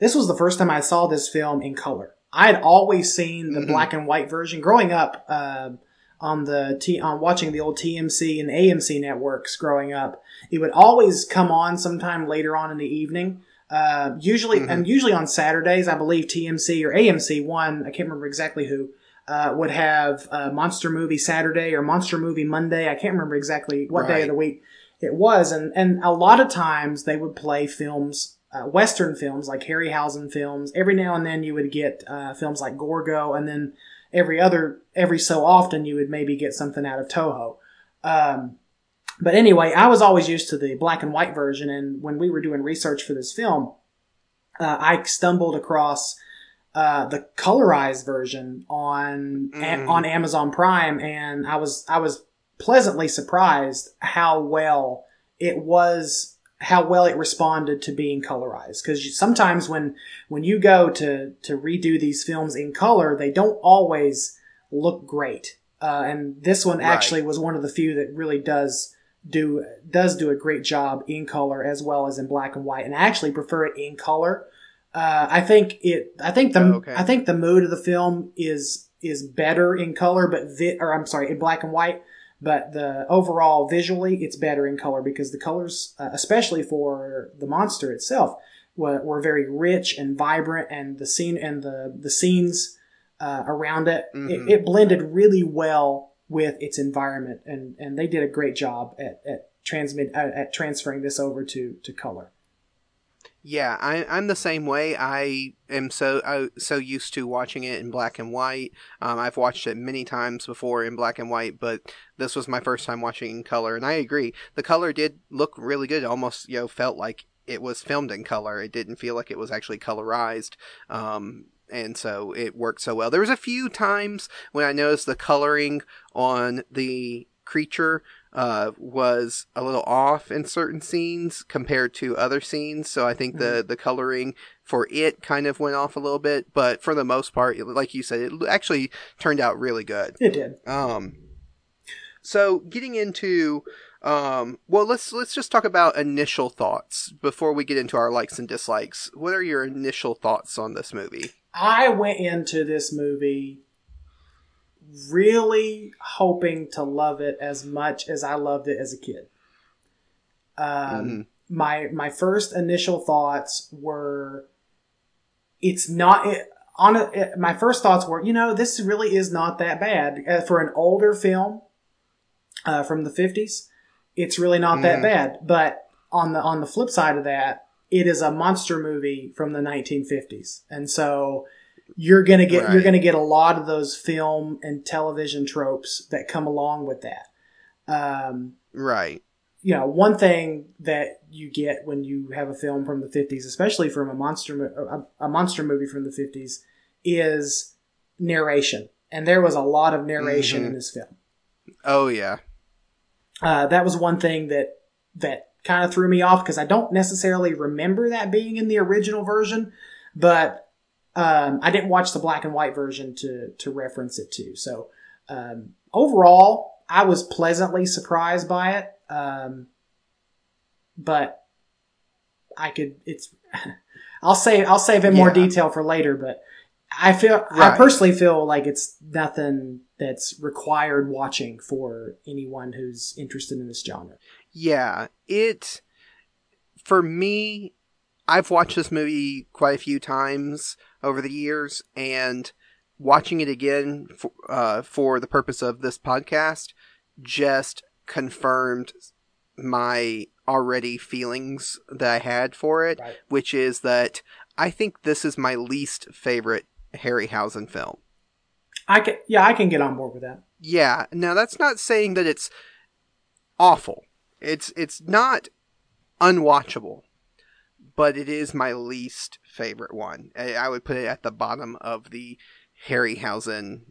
this was the first time I saw this film in color. I had always seen the Mhm. black and white version growing up uh, on the T on watching the old TMC and AMC networks. Growing up, it would always come on sometime later on in the evening. Uh, usually, Mhm. and usually on Saturdays, I believe TMC or AMC one. I can't remember exactly who uh, would have uh, Monster Movie Saturday or Monster Movie Monday. I can't remember exactly what day of the week it was, and and a lot of times they would play films, uh, Western films like Harryhausen films. Every now and then you would get uh, films like Gorgo, and then every other every so often you would maybe get something out of Toho. Um, but anyway, I was always used to the black and white version, and when we were doing research for this film, uh, I stumbled across uh, the colorized version on Mm. on Amazon Prime, and I was I was pleasantly surprised how well it was how well it responded to being colorized because sometimes when when you go to to redo these films in color they don't always look great uh, and this one Right. actually was one of the few that really does do does do a great job in color as well as in black and white and I actually prefer it in color uh, I think it I think the Oh, okay. I think the mood of the film is is better in color but vi- or I'm sorry in black and white but the overall visually it's better in color because the colors uh, especially for the monster itself were, were very rich and vibrant and the scene and the the scenes uh, around it, Mhm. it it blended really well with its environment and and they did a great job at at transmit at, at transferring this over to to color Yeah, I, I'm the same way. I am so I, so used to watching it in black and white. Um, I've watched it many times before in black and white, but this was my first time watching in color, and I agree. The color did look really good. Almost you know felt like it was filmed in color. It didn't feel like it was actually colorized. Um, and so it worked so well. There was a few times when I noticed the coloring on the creature uh, was a little off in certain scenes compared to other scenes. So I think the the coloring for it kind of went off a little bit, but for the most part, like you said, it actually turned out really good. it did Um, so getting into um, well, let's let's just talk about initial thoughts before we get into our likes and dislikes. What are your initial thoughts on this movie? I went into this movie really hoping to love it as much as I loved it as a kid. Um, Mhm. My my first initial thoughts were, it's not. It, on a, it, my first thoughts were, you know, this really is not that bad uh, for an older film uh, from the fifties. It's really not that Mhm. bad. But on the on the flip side of that, it is a monster movie from the 1950s, and so you're gonna get you're gonna get a lot of those film and television tropes that come along with that. Um, Right. you know, one thing that you get when you have a film from the 50s, especially from a monster a, a monster movie from the 50s, is narration, and there was a lot of narration Mhm. in this film. Oh yeah. Uh, that was one thing that that kind of threw me off because I don't necessarily remember that being in the original version, but um, I didn't watch the black and white version to to reference it to. So um, overall, I was pleasantly surprised by it, um, but I could it's. [LAUGHS] I'll say I'll save in more detail for later, but I feel I personally feel like it's nothing that's required watching for anyone who's interested in this genre. Yeah, it for me I've watched this movie quite a few times over the years and watching it again for, uh, for the purpose of this podcast just confirmed my already feelings that I had for it, Right. which is that I think this is my least favorite Harryhausen film. I can yeah, I can get on board with that. Yeah. Now that's not saying that it's awful. It's it's not unwatchable, but it is my least favorite one. I, I would put it at the bottom of the Harryhausen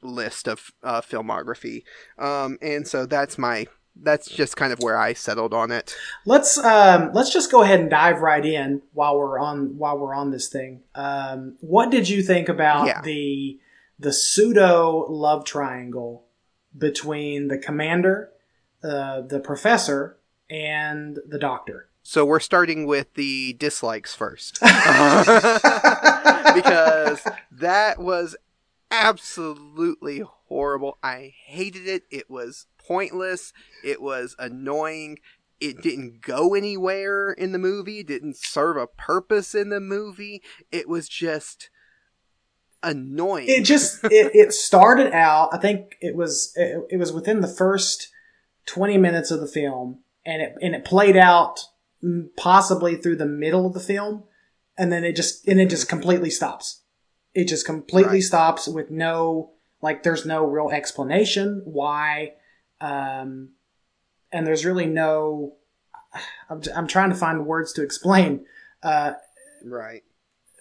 list of uh, filmography. Um, and so that's my that's just kind of where I settled on it. Let's um, let's just go ahead and dive right in while we're on while we're on this thing. Um, what did you think about Yeah. the the pseudo love triangle between the commander, uh, the professor, and the doctor. So we're starting with the dislikes first. [LAUGHS] [LAUGHS] because that was absolutely horrible. I hated it. It was pointless. It was annoying. It didn't go anywhere in the movie. It didn't serve a purpose in the movie. It was just annoying. It just it, it started out. I think it was it, it was within the first twenty minutes of the film, and it and it played out possibly through the middle of the film, and then it just and it just completely stops. It just completely Right. stops with no like. There's no real explanation why, um, and there's really no. I'm, I'm trying to find words to explain. Uh, right.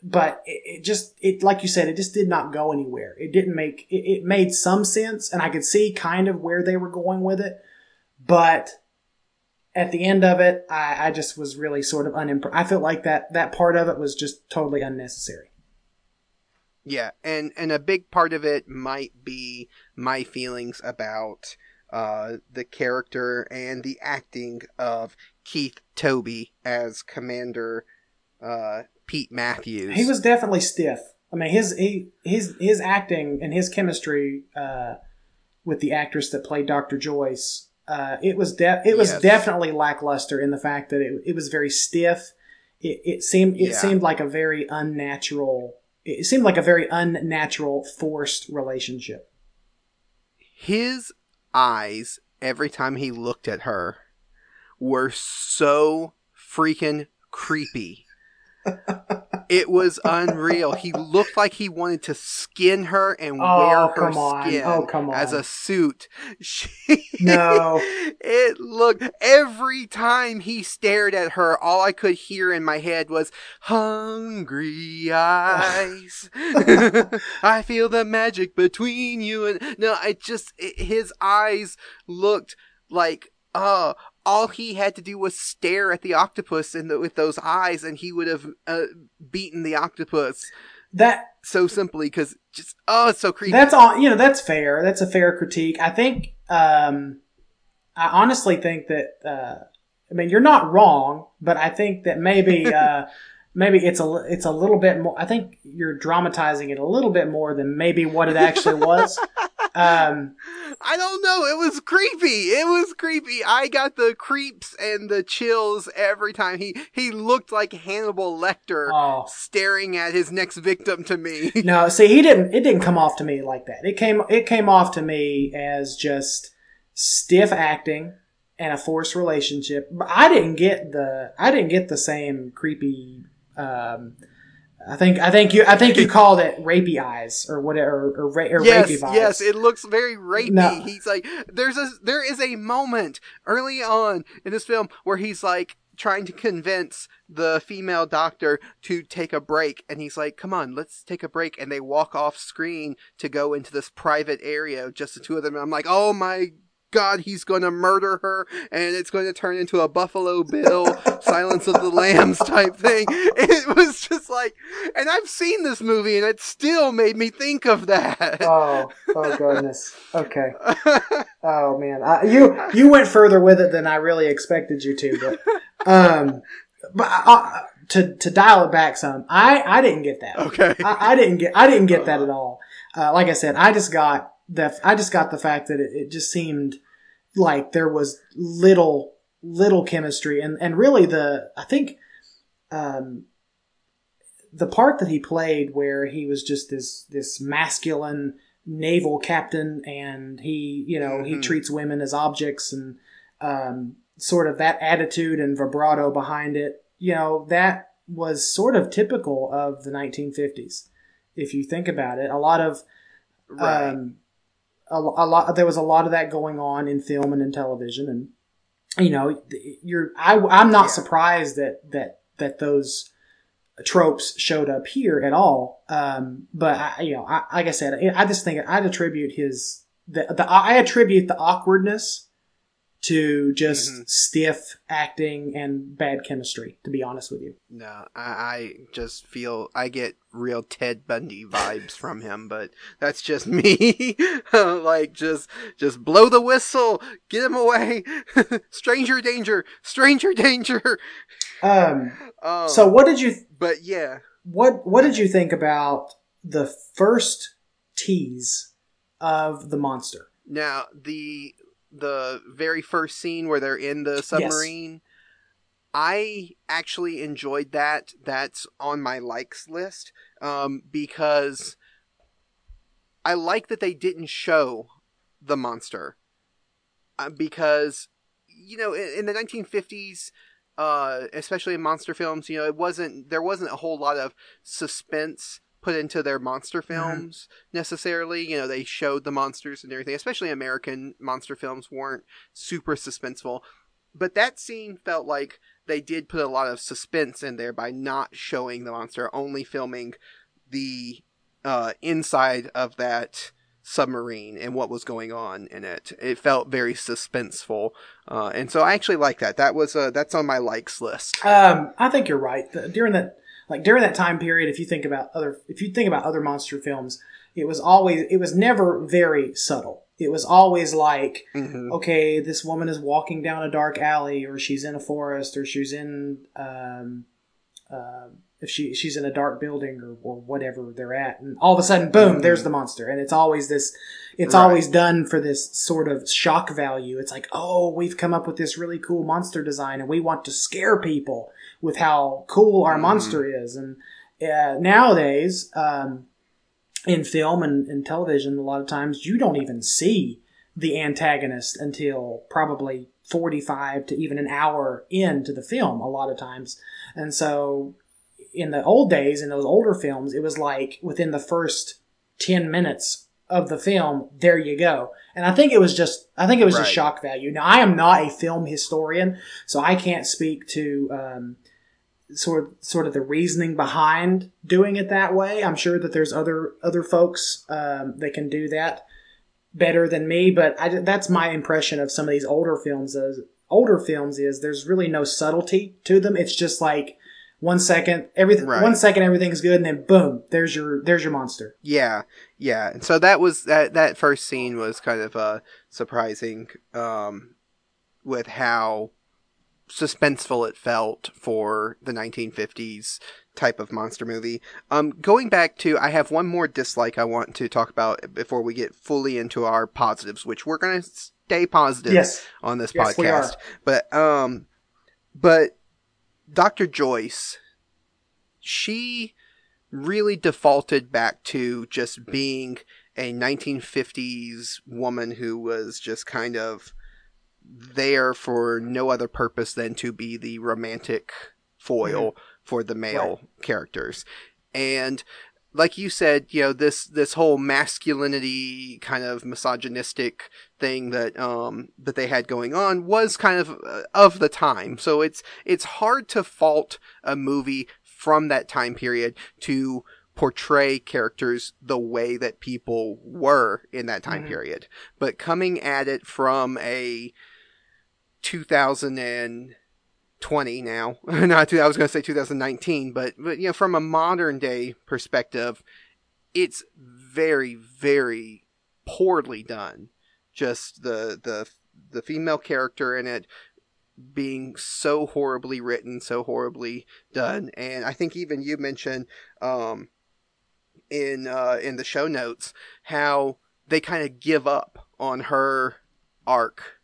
but it, it just it like you said it just did not go anywhere it didn't make it, it made some sense and i could see kind of where they were going with it but at the end of it i, I just was really sort of unimpressed i felt like that that part of it was just totally unnecessary Yeah, and and a big part of it might be my feelings about uh, the character and the acting of Keith Tobey as Commander uh, Pete Matthews. he was definitely stiff i mean his he, his his acting and his chemistry uh, with the actress that played dr joyce uh, it was de- it was Yes. definitely lackluster in the fact that it, it was very stiff it, it seemed it Yeah. seemed like a very unnatural it seemed like a very unnatural forced relationship his eyes every time he looked at her were so freaking creepy. [LAUGHS] it was unreal. He looked like he wanted to skin her and Oh, wear her skin Oh, as a suit. [LAUGHS] She, No. it looked every time he stared at her, all I could hear in my head was hungry eyes. [LAUGHS] I feel the magic between you and no, I just it, his eyes looked like uh all he had to do was stare at the octopus in the, with those eyes and he would have uh, beaten the octopus that so simply because just oh it's so creepy That's all. You know, that's fair. That's a fair critique. I think. Um, I honestly think that. Uh, I mean, you're not wrong, but I think that maybe. [LAUGHS] Uh, Maybe it's a it's a little bit more. I think you're dramatizing it a little bit more than maybe what it actually was. [LAUGHS] um, I don't know. It was creepy. It was creepy. I got the creeps and the chills every time he he looked like Hannibal Lecter oh staring at his next victim to me. [LAUGHS] no, see, he didn't. It didn't come off to me like that. It came it came off to me as just stiff acting and a forced relationship. But I didn't get the I didn't get the same creepy. Um, I think I think you I think you [LAUGHS] called it rapey eyes or whatever or, ra- or yes, rapey vibes. yes, it looks very rapey. No. He's like, there's a there is a moment early on in this film where he's like trying to convince the female doctor to take a break and he's like come on let's take a break and they walk off screen to go into this private area just the two of them and i'm like oh my god he's going to murder her and it's going to turn into a buffalo bill [LAUGHS] silence of the lambs type thing [LAUGHS] it was just like and i've seen this movie and it still made me think of that Oh, oh goodness. Okay. Oh man, I, you you went further with it than I really expected you to. But um, but uh, to to dial it back some, I I didn't get that. okay I, I didn't get I didn't get that at all. Uh, like I said, I just got the I just got the fact that it, it just seemed like there was little little chemistry. And and really the I think um the part that he played where he was just this this masculine naval captain and he you know he Mhm. treats women as objects and um sort of that attitude and vibrato behind it you know that was sort of typical of the 1950s if you think about it. A lot of right. um, a, a lot there was a lot of that going on in film and in television and you know you're I, i'm not Yeah. surprised that that that those tropes showed up here at all um, but I, you know I, like i said i just think i'd attribute his the, the i attribute the awkwardness to just Mhm. stiff acting and bad chemistry. To be honest with you, No, I, I just feel I get real Ted Bundy vibes from him, but that's just me. [LAUGHS] like just just blow the whistle, get him away. [LAUGHS] stranger danger, stranger danger. um, Um, so what did you but yeah, what what did you think about the first tease of the monster? now the the very first scene where they're in the submarine. I actually enjoyed that. That's on my likes list um, because I like that they didn't show the monster uh, because you know in, in the 1950s, uh, especially in monster films, you know it wasn't there wasn't a whole lot of suspense put into their monster films necessarily. You know they showed the monsters and everything. Especially American monster films weren't super suspenseful, but that scene felt like they did put a lot of suspense in there by not showing the monster, only filming the uh, inside of that submarine and what was going on in it. It felt very suspenseful, uh, and so I actually like that. That was uh, that's on my likes list. Um, I think you're right. The- during that, like during that time period, if you think about other, if you think about other monster films, it was always, it was never very subtle. It was always like, Mhm. okay, this woman is walking down a dark alley, or she's in a forest, or she's in, um, uh, if she she's in a dark building or, or whatever they're at, and all of a sudden, boom, there's the monster, and it's always this. It's Right. always done for this sort of shock value. It's like, oh, we've come up with this really cool monster design, and we want to scare people with how cool our Mhm. monster is. And uh, nowadays, um, in film and, and television, a lot of times you don't even see the antagonist until probably 45 to even an hour into the film, a lot of times. And so in the old days, in those older films, it was like within the first 10 minutes of the film, there you go. And I think it was just, I think it was just shock value. Now, I am not a film historian, so I can't speak to, um, sort of, sort of the reasoning behind doing it that way. I'm sure that there's other other folks um, that can do that better than me, but I, that's my impression of some of these older films. As older films is there's really no subtlety to them. It's just like one second everything, Right. one second everything's good, and then boom, there's your there's your monster. Yeah, yeah. And so that was that. That first scene was kind of uh, surprising, um, with how suspenseful it felt for the 1950s type of monster movie. Um, going back to, I have one more dislike I want to talk about before we get fully into our positives, which we're gonna stay positive Yes, on this Yes, podcast. But um, but Dr. Joyce, she really defaulted back to just being a 1950s woman who was just kind of there for no other purpose than to be the romantic foil mm-hmm. for the male characters. And like you said, you know, this this whole masculinity kind of misogynistic thing that um that they had going on was kind of uh, of the time. So it's it's hard to fault a movie from that time period to portray characters the way that people were in that time Mhm. period. But coming at it from a 2020 now, [LAUGHS] not two, I was going to say 2019, but but you know from a modern day perspective, it's very very poorly done. Just the the the female character in it being so horribly written, so horribly done, and I think even you mentioned um, in uh, in the show notes how they kind of give up on her arc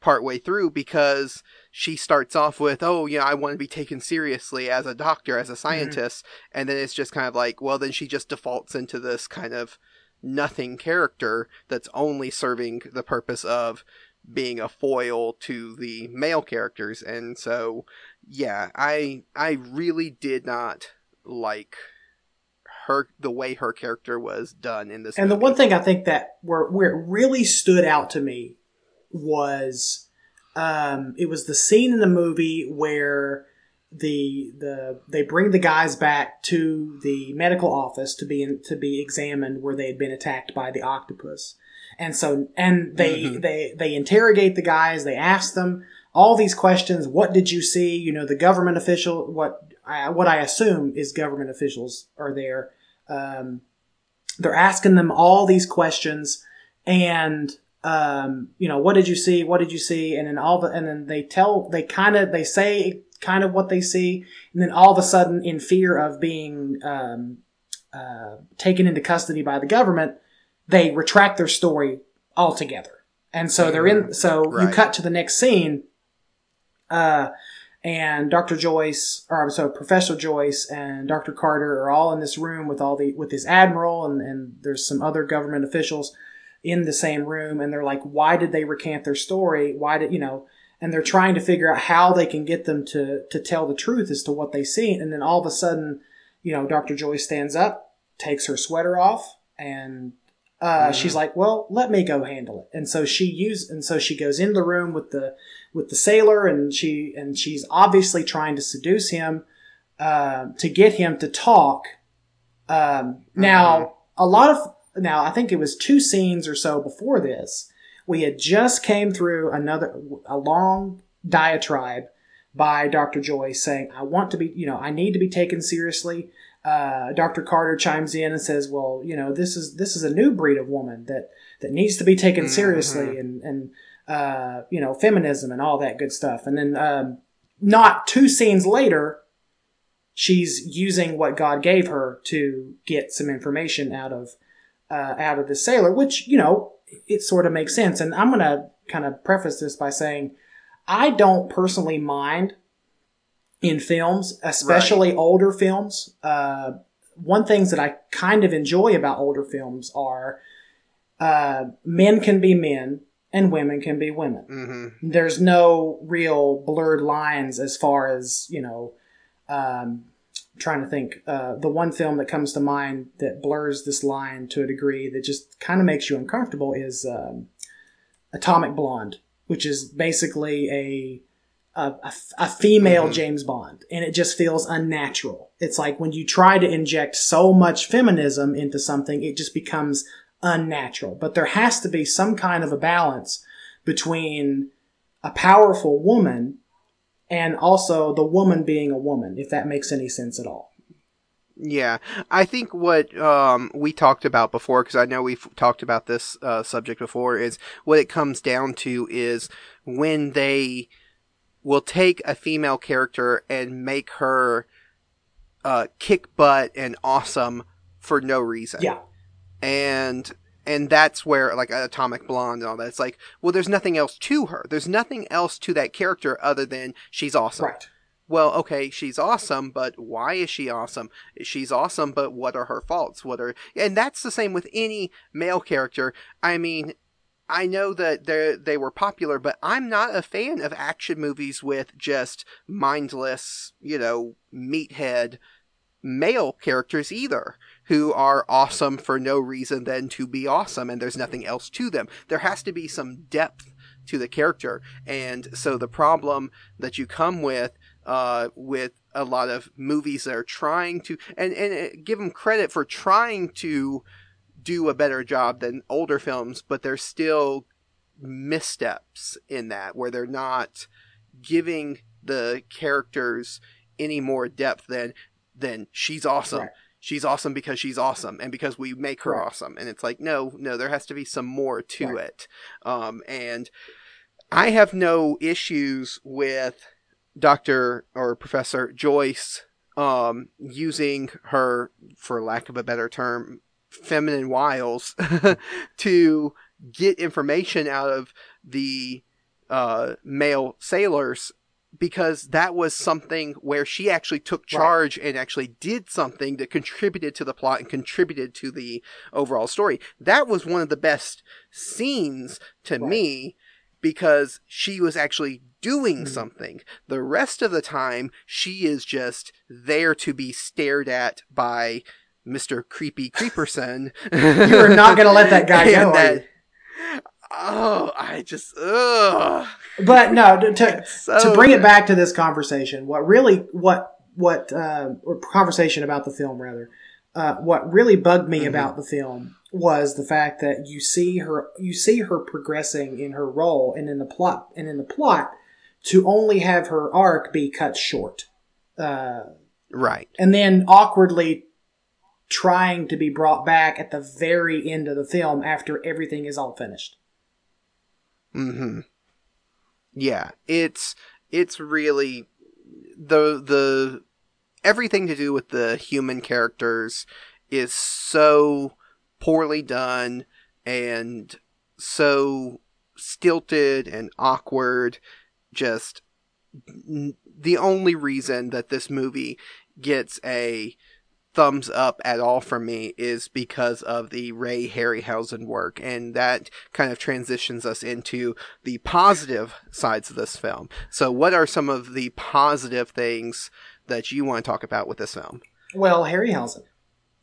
partway through because she starts off with, "Oh, you know, I want to be taken seriously as a doctor, as a scientist," and then it's just kind of like, well, then she just defaults into this kind of nothing character that's only serving the purpose of being a foil to the male characters. And so yeah i i really did not like her the way her character was done in this And the one thing I think that where where it really stood out to me was um, it was the scene in the movie where the the they bring the guys back to the medical office to be in, to be examined where they had been attacked by the octopus. And so, and they, mm-hmm. they, they interrogate the guys, they ask them all these questions. What did you see? You know, the government official, what, I, what I assume is government officials are there. Um, they're asking them all these questions and, um, you know, what did you see? What did you see? And then all the, and then they tell, they kind of, they say kind of what they see. And then all of a sudden, in fear of being, um, uh, taken into custody by the government, they retract their story altogether. And so they're in, so right. you cut to the next scene, uh, and Dr. Joyce, or so Professor Joyce and Dr. Carter are all in this room with all the, with this admiral and, and there's some other government officials in the same room and they're like, why did they recant their story? Why did, you know, and they're trying to figure out how they can get them to, to tell the truth as to what they see. And then all of a sudden, you know, Dr. Joyce stands up, takes her sweater off and uh, mm. she's like, well, let me go handle it. And so she use, and so she goes into the room with the, with the sailor and she, and she's obviously trying to seduce him, uh, to get him to talk. Um, now mm-hmm. a lot of, now I think it was two scenes or so before this. We had just came through another, a long diatribe by Dr. Joyce saying, I want to be, you know, I need to be taken seriously uh, Dr. Carter chimes in and says, "Well, you know, this is this is a new breed of woman that that needs to be taken mm-hmm. seriously, mm-hmm. and and uh, you know, feminism and all that good stuff." And then, um, not two scenes later, she's using what God gave her to get some information out of uh, out of the sailor, which you know it sort of makes sense. And I'm gonna kind of preface this by saying I don't personally mind in films, especially right. older films. Uh, one things that I kind of enjoy about older films are uh, men can be men and women can be women. Mm-hmm. There's no real blurred lines as far as you know. Um, trying to think, uh, the one film that comes to mind that blurs this line to a degree that just kind of makes you uncomfortable is um, Atomic Blonde, which is basically a a, a, a female mm-hmm. James Bond, and it just feels unnatural. It's like when you try to inject so much feminism into something, it just becomes unnatural. But there has to be some kind of a balance between a powerful woman and also the woman being a woman, if that makes any sense at all. Yeah, I think what um, we talked about before, because I know we've talked about this uh, subject before, is what it comes down to is when they will take a female character and make her uh, kick butt and awesome for no reason. Yeah. And and that's where like Atomic Blonde and all that. It's like, well, there's nothing else to her. There's nothing else to that character other than she's awesome. Right. Well, okay, she's awesome, but why is she awesome? She's awesome, but what are her faults? What are and that's the same with any male character. I mean, I know that they they were popular, but I'm not a fan of action movies with just mindless, you know, meathead male characters either who are awesome for no reason than to be awesome and there's nothing else to them. There has to be some depth to the character. And so the problem that you come with uh, with a lot of movies that are trying to and and uh, give them credit for trying to do a better job than older films, but there's still missteps in that where they're not giving the characters any more depth than than she's awesome. Right. She's awesome because she's awesome and because we make her right. awesome. And it's like, no, no, there has to be some more to right. it. Um, and I have no issues with Dr. or Professor Joyce um, using her, for lack of a better term, feminine wiles [LAUGHS] to get information out of the uh, male sailors because that was something where she actually took charge right. and actually did something that contributed to the plot and contributed to the overall story. That was one of the best scenes to right. me because she was actually doing mm-hmm. something. The rest of the time, she is just there to be stared at by Mr. Creepy Creeperson. [LAUGHS] you are not going to let that guy [LAUGHS] go. That, oh, I just, ugh. But no, to, to, so to bring good. it back to this conversation, what really, what, what, uh, or conversation about the film rather, uh, what really bugged me Mhm. about the film was the fact that you see her you see her progressing in her role and in the plot and in the plot to only have her arc be cut short uh, Right. and then awkwardly trying to be brought back at the very end of the film after everything is all finished Mm-hmm. Yeah, it's it's really the the everything to do with the human characters is so poorly done and so stilted and awkward. Just the only reason that this movie gets a thumbs up at all from me is because of the Ray Harryhausen work, and that kind of transitions us into the positive sides of this film. So, what are some of the positive things that you want to talk about with this film? Well, Harryhausen,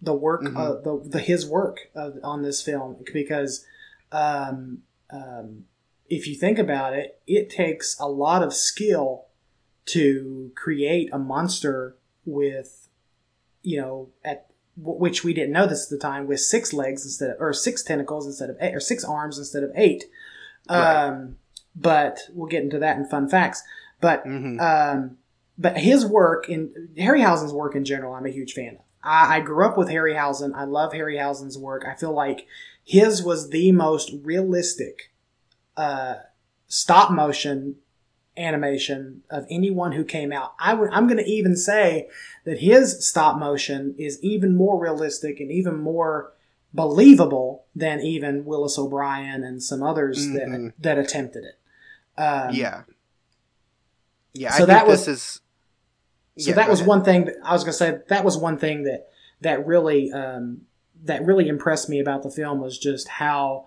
the work, Mhm. uh, the, the his work uh, on this film, because um, um, if you think about it, it takes a lot of skill to create a monster with, you know, at which we didn't know this at the time, with six legs instead of, or six tentacles instead of eight, or six arms instead of eight. Right. Um, but we'll get into that in fun facts. But hmm um, but his work in Harryhausen's work in general, I'm a huge fan of. I, I grew up with Harryhausen. I love Harryhausen's work. I feel like his was the most realistic uh, stop motion animation of anyone who came out. I would, I'm going to even say that his stop motion is even more realistic and even more believable than even Willis O'Brien and some others Mhm. that that attempted it. Um, yeah. Yeah, so I think that was- this is. so Yeah, that was ahead. one thing that I was going to say. That was one thing that that really um, that really impressed me about the film was just how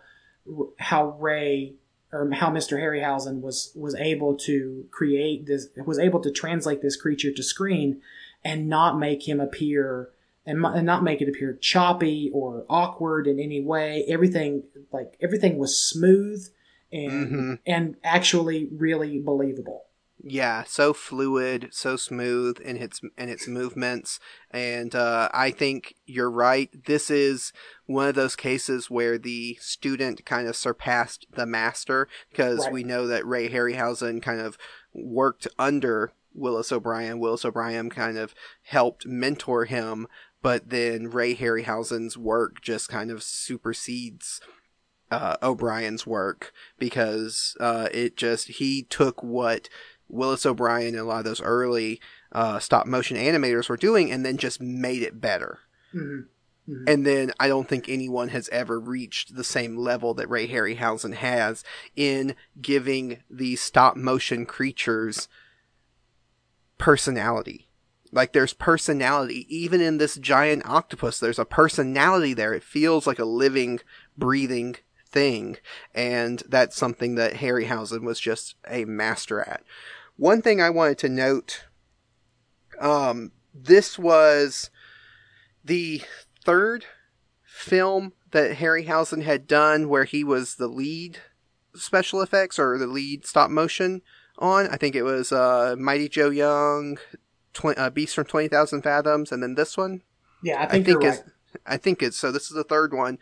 how Ray or how Mr. Harryhausen was was able to create this was able to translate this creature to screen and not make him appear and, and not make it appear choppy or awkward in any way. Everything like everything was smooth and Mhm. and actually really believable. Yeah, so fluid, so smooth in its in its movements, and uh, I think you're right. This is one of those cases where the student kind of surpassed the master because Right. we know that Ray Harryhausen kind of worked under Willis O'Brien. Willis O'Brien kind of helped mentor him, but then Ray Harryhausen's work just kind of supersedes uh, O'Brien's work because uh, it just he took what Willis O'Brien and a lot of those early uh, stop motion animators were doing and then just made it better. Mhm. Mhm. And then I don't think anyone has ever reached the same level that Ray Harryhausen has in giving these stop motion creatures personality. Like there's personality even in this giant octopus. There's a personality there. It feels like a living, breathing thing, and that's something that Harryhausen was just a master at. One thing I wanted to note, um, this was the third film that Harryhausen had done where he was the lead special effects or the lead stop motion on. I think it was uh, Mighty Joe Young, tw- uh, Beast from Twenty Thousand Fathoms, and then this one. Yeah, I think, you're it's, right. I think it's so. This is the third one.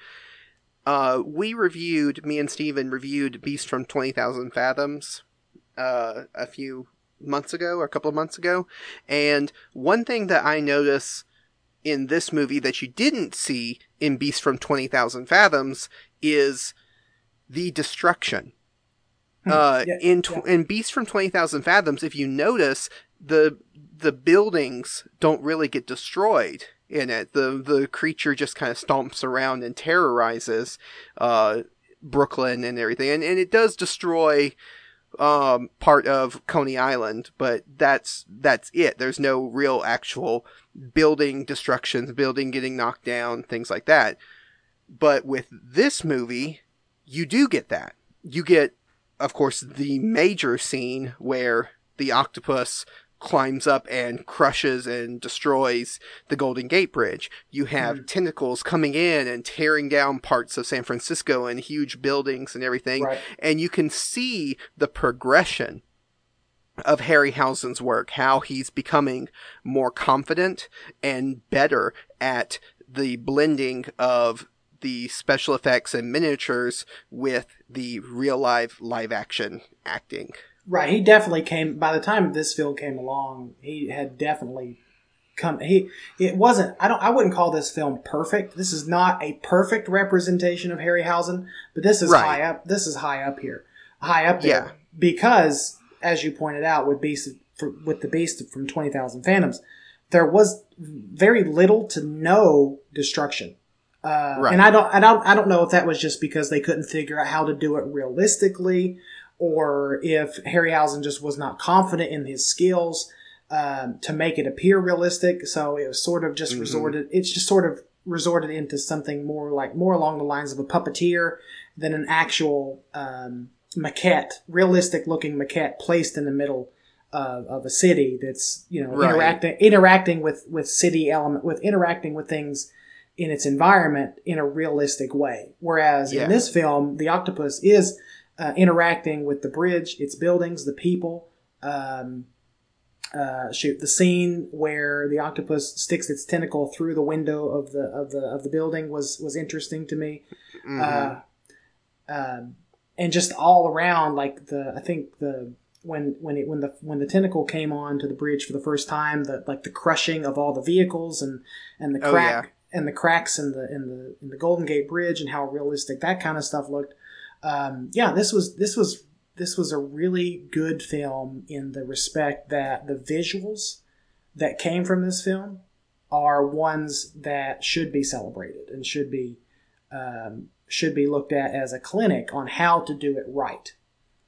Uh, we reviewed me and Steven reviewed Beast from Twenty Thousand Fathoms uh, a few months ago or a couple of months ago, and one thing that I notice in this movie that you didn't see in Beast from Twenty Thousand Fathoms is the destruction. Hmm. Uh, Yeah, in tw- in Beast from Twenty Thousand Fathoms, if you notice the the buildings don't really get destroyed in it. The the creature just kind of stomps around and terrorizes uh, Brooklyn and everything, and and it does destroy um, part of Coney Island, but that's that's it. There's no real actual building destructions, building getting knocked down, things like that. But with this movie, you do get that. You get, of course, the major scene where the octopus climbs up and crushes and destroys the Golden Gate Bridge. You have hmm. tentacles coming in and tearing down parts of San Francisco and huge buildings and everything. Right. And you can see the progression of Harryhausen's work, how he's becoming more confident and better at the blending of the special effects and miniatures with the real live live action acting. Right. He definitely came by the time this film came along, he had definitely come he it wasn't I don't I wouldn't call this film perfect. This is not a perfect representation of Harryhausen, but this is Right. high up this is high up here. High up there. Yeah. Because as you pointed out with Beast for, with the Beast from 20,000 Phantoms, there was very little to no destruction. Uh, Right. And I don't, I don't, I don't know if that was just because they couldn't figure out how to do it realistically, or if Harryhausen just was not confident in his skills um, to make it appear realistic. So it was sort of just Mhm. resorted. It's just sort of resorted into something more like more along the lines of a puppeteer than an actual um, maquette, realistic looking maquette placed in the middle of, of a city that's you know Right. interacting interacting with with city element with interacting with things in its environment in a realistic way. Whereas Yeah. in this film, the octopus is uh, interacting with the bridge, its buildings, the people. Um, uh, shoot, the scene where the octopus sticks its tentacle through the window of the of the of the building was was interesting to me. Mhm. Uh, um, and just all around, like the I think the when when it when the when the tentacle came on to the bridge for the first time, the like the crushing of all the vehicles and and the Oh, crack and the cracks in the in the in the Golden Gate Bridge and how realistic that kind of stuff looked. Um, yeah, this was this was this was a really good film in the respect that the visuals that came from this film are ones that should be celebrated and should be um, should be looked at as a clinic on how to do it right.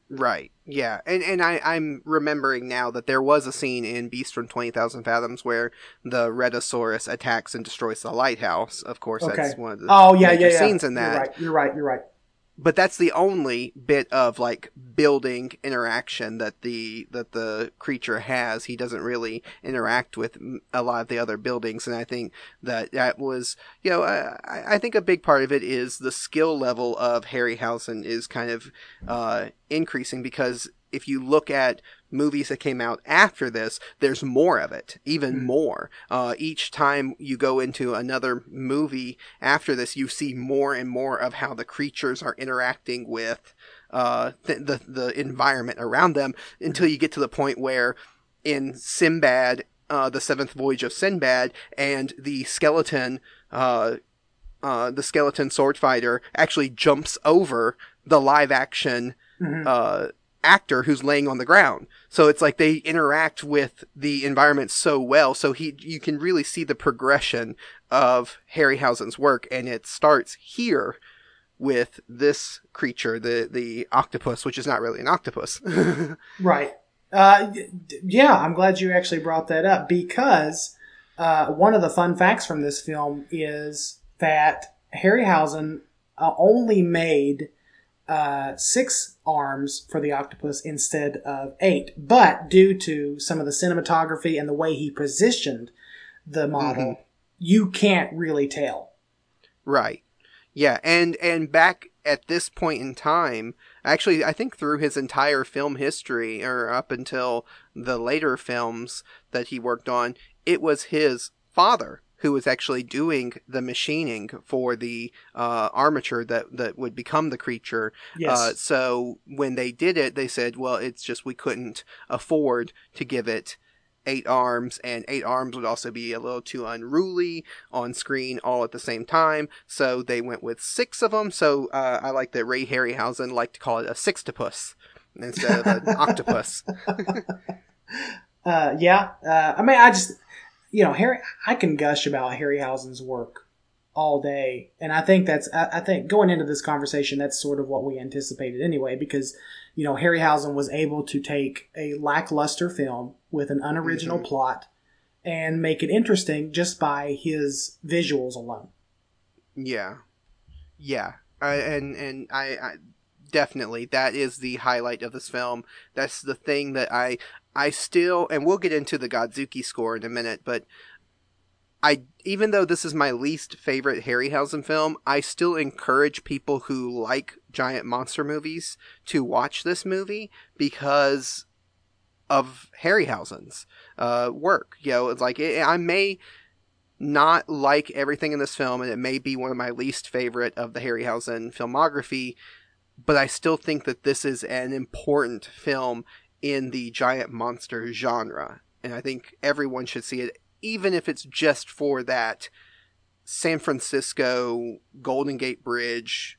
Right. Yeah. And and I I'm remembering now that there was a scene in Beast from 20,000 Fathoms where the Rhedosaurus attacks and destroys the lighthouse. Of course, that's one of the Oh yeah, major yeah, yeah. scenes in that. You're right. You're right. You're right. But that's the only bit of like building interaction that the that the creature has. He doesn't really interact with a lot of the other buildings, and I think that that was you know I, I think a big part of it is the skill level of Harryhausen is kind of uh, increasing because if you look at movies that came out after this, there's more of it, even Mhm. more. Uh, each time you go into another movie after this, you see more and more of how the creatures are interacting with uh, th- the the environment around them until you get to the point where in Sinbad, uh, the Seventh Voyage of Sinbad, and the skeleton. Uh, uh, the skeleton sword fighter actually jumps over the live action Mhm. Actor who's laying on the ground. So it's like they interact with the environment so well. So he, you can really see the progression of Harryhausen's work, and it starts here with this creature, the the octopus, which is not really an octopus. [LAUGHS] Right. Uh, yeah, I'm glad you actually brought that up because uh, one of the fun facts from this film is that Harryhausen uh, only made uh, six arms for the octopus instead of eight. But due to some of the cinematography and the way he positioned the model, you can't really tell. Right. Yeah, and and back at this point in time, actually I think through his entire film history or up until the later films that he worked on, it was his father who was actually doing the machining for the uh, armature that that would become the creature. Yes. Uh, so when they did it, they said, "Well, it's just we couldn't afford to give it eight arms, and eight arms would also be a little too unruly on screen all at the same time. So they went with six of them. So uh, I like that Ray Harryhausen liked to call it a sextopus instead of an [LAUGHS] octopus. Uh, yeah. Uh, I mean, I just, you know, Harry, I can gush about Harryhausen's work all day. And I think that's, I, I think going into this conversation, that's sort of what we anticipated anyway, because, you know, Harryhausen was able to take a lackluster film with an unoriginal Mhm. plot and make it interesting just by his visuals alone. Yeah, yeah, I, and and I, I definitely that is the highlight of this film. That's the thing that I I still and we'll get into the Godzuki score in a minute, but I even though this is my least favorite Harryhausen film, I still encourage people who like giant monster movies to watch this movie because of Harryhausen's uh, work. You know, it's like I may not like everything in this film, and it may be one of my least favorite of the Harryhausen filmography, but I still think that this is an important film in the giant monster genre. And I think everyone should see it, even if it's just for that San Francisco Golden Gate Bridge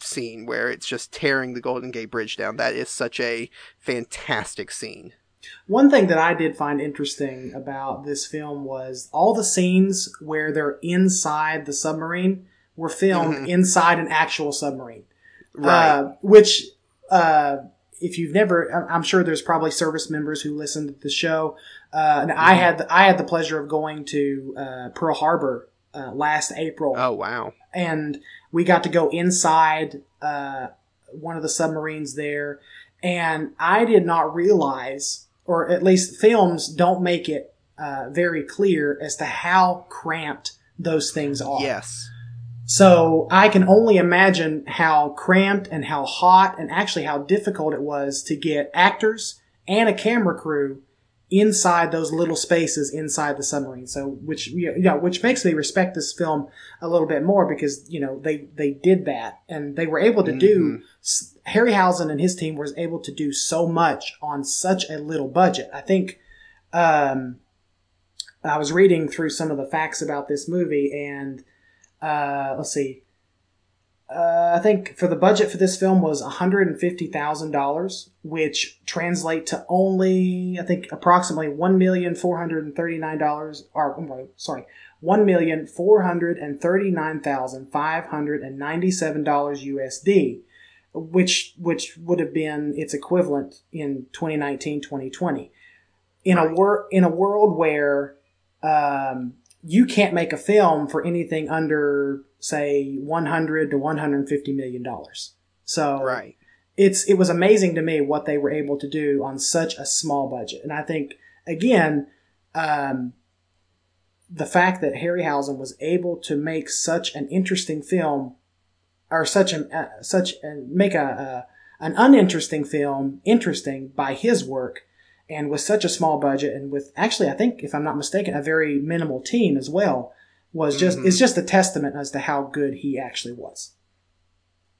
scene where it's just tearing the Golden Gate Bridge down. That is such a fantastic scene. One thing that I did find interesting about this film was all the scenes where they're inside the submarine were filmed mm-hmm. inside an actual submarine. Right. Uh, which, uh, if you've never, I'm sure there's probably service members who listen to the show. Uh, and mm-hmm. I had the, I had the pleasure of going to uh, Pearl Harbor uh, last April. Oh wow! And we got to go inside uh, one of the submarines there, and I did not realize, or at least films don't make it uh, very clear as to how cramped those things are. Yes. So I can only imagine how cramped and how hot and actually how difficult it was to get actors and a camera crew inside those little spaces inside the submarine. So, which you know, which makes me respect this film a little bit more because you know they they did that and they were able to mm-hmm. do. Harryhausen and his team was able to do so much on such a little budget. I think. Um, I was reading through some of the facts about this movie, and uh, let's see. Uh, I think for the budget for this film was $150,000, which translate to only, I think, approximately $1,439, or, sorry, $1,439,597 USD, which, which would have been its equivalent in 2019, 2020. In right. a wor- in a world where, um, you can't make a film for anything under say 100 to 150 million dollars. So right. it's it was amazing to me what they were able to do on such a small budget. And I think again um, the fact that Harryhausen was able to make such an interesting film or such an uh, such an, make a, a an uninteresting film interesting by his work and with such a small budget and with actually I think if I'm not mistaken a very minimal team as well was just mm-hmm. it's just a testament as to how good he actually was.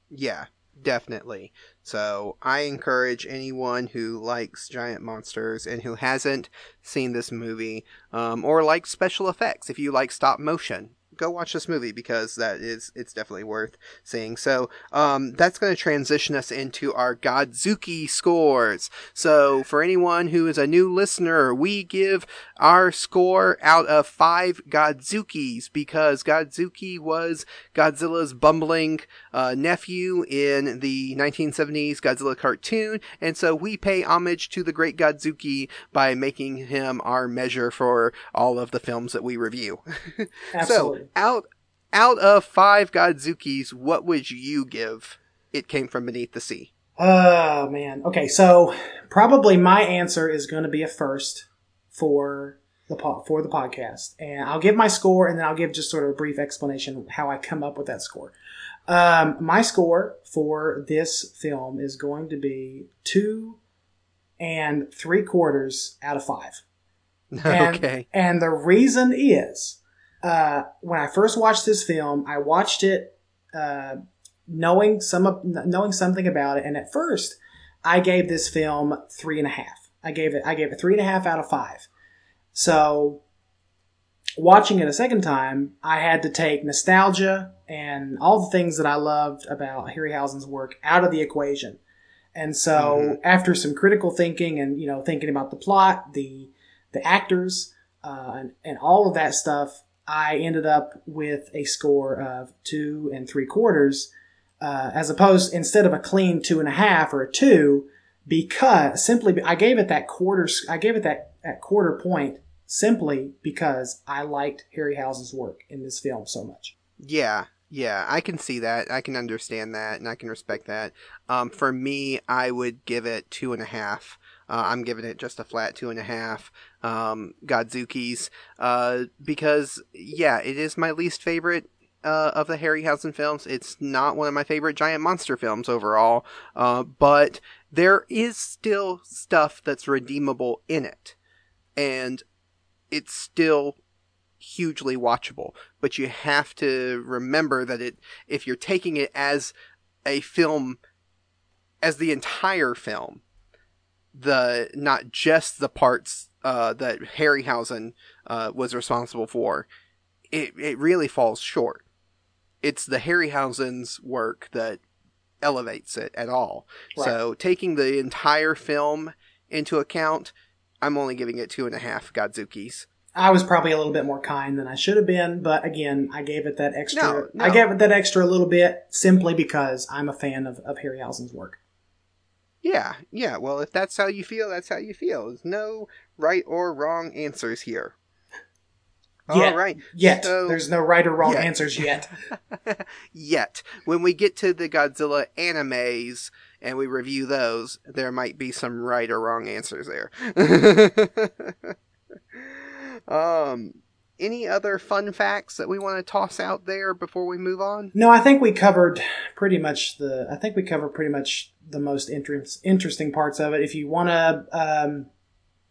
Yeah, definitely. So I encourage anyone who likes giant monsters and who hasn't seen this movie, um, or likes special effects, if you like stop motion, go watch this movie because that is it's definitely worth seeing. So um, that's going to transition us into our Godzuki scores. So for anyone who is a new listener, we give our score out of five Godzukis because Godzuki was Godzilla's bumbling uh, nephew in the 1970s Godzilla cartoon, and so we pay homage to the great Godzuki by making him our measure for all of the films that we review. [LAUGHS] Absolutely. so out out of five Godzukis, what would you give? It came from beneath the sea. Oh man. Okay, so probably my answer is going to be a first for the po- for the podcast, and I'll give my score, and then I'll give just sort of a brief explanation how I come up with that score. Um, my score for this film is going to be two and three quarters out of five. [LAUGHS] And, okay. And the reason is uh, when I first watched this film, I watched it uh, knowing some knowing something about it, and at first, I gave this film three and a half. I gave it I gave it three and a half out of five. So, watching it a second time, I had to take nostalgia and all the things that I loved about Harryhausen's work out of the equation. And so, mm-hmm. after some critical thinking and you know thinking about the plot, the the actors, uh, and, and all of that stuff, I ended up with a score of two and three quarters, uh, as opposed instead of a clean two and a half or a two, because simply I gave it that quarter. I gave it that, that quarter point simply because I liked Harryhausen's work in this film so much. Yeah, yeah, I can see that. I can understand that, and I can respect that. Um, for me, I would give it two and a half. Uh, I'm giving it just a flat two and a half um, Godzukis uh, because yeah, it is my least favorite uh, of the Harryhausen films. It's not one of my favorite giant monster films overall, uh, but there is still stuff that's redeemable in it, and it's still hugely watchable. But you have to remember that it, if you're taking it as a film, as the entire film, the not just the parts uh, that Harryhausen uh, was responsible for, it it really falls short. It's the Harryhausen's work that elevates it at all. Right. So taking the entire film into account, I'm only giving it two and a half Godzukis. I was probably a little bit more kind than I should have been, but again, I gave it that extra. No, no. I gave it that extra a little bit simply because I'm a fan of, of Harryhausen's work. Yeah, yeah. Well, if that's how you feel, that's how you feel. There's no right or wrong answers here. Yet. right. Yet So- there's no right or wrong Yet. answers yet. [LAUGHS] Yet, when we get to the Godzilla animes and we review those, there might be some right or wrong answers there. [LAUGHS] um, any other fun facts that we want to toss out there before we move on? No, I think we covered pretty much the. I think we covered pretty much the most interest, interesting parts of it. If you want to, um,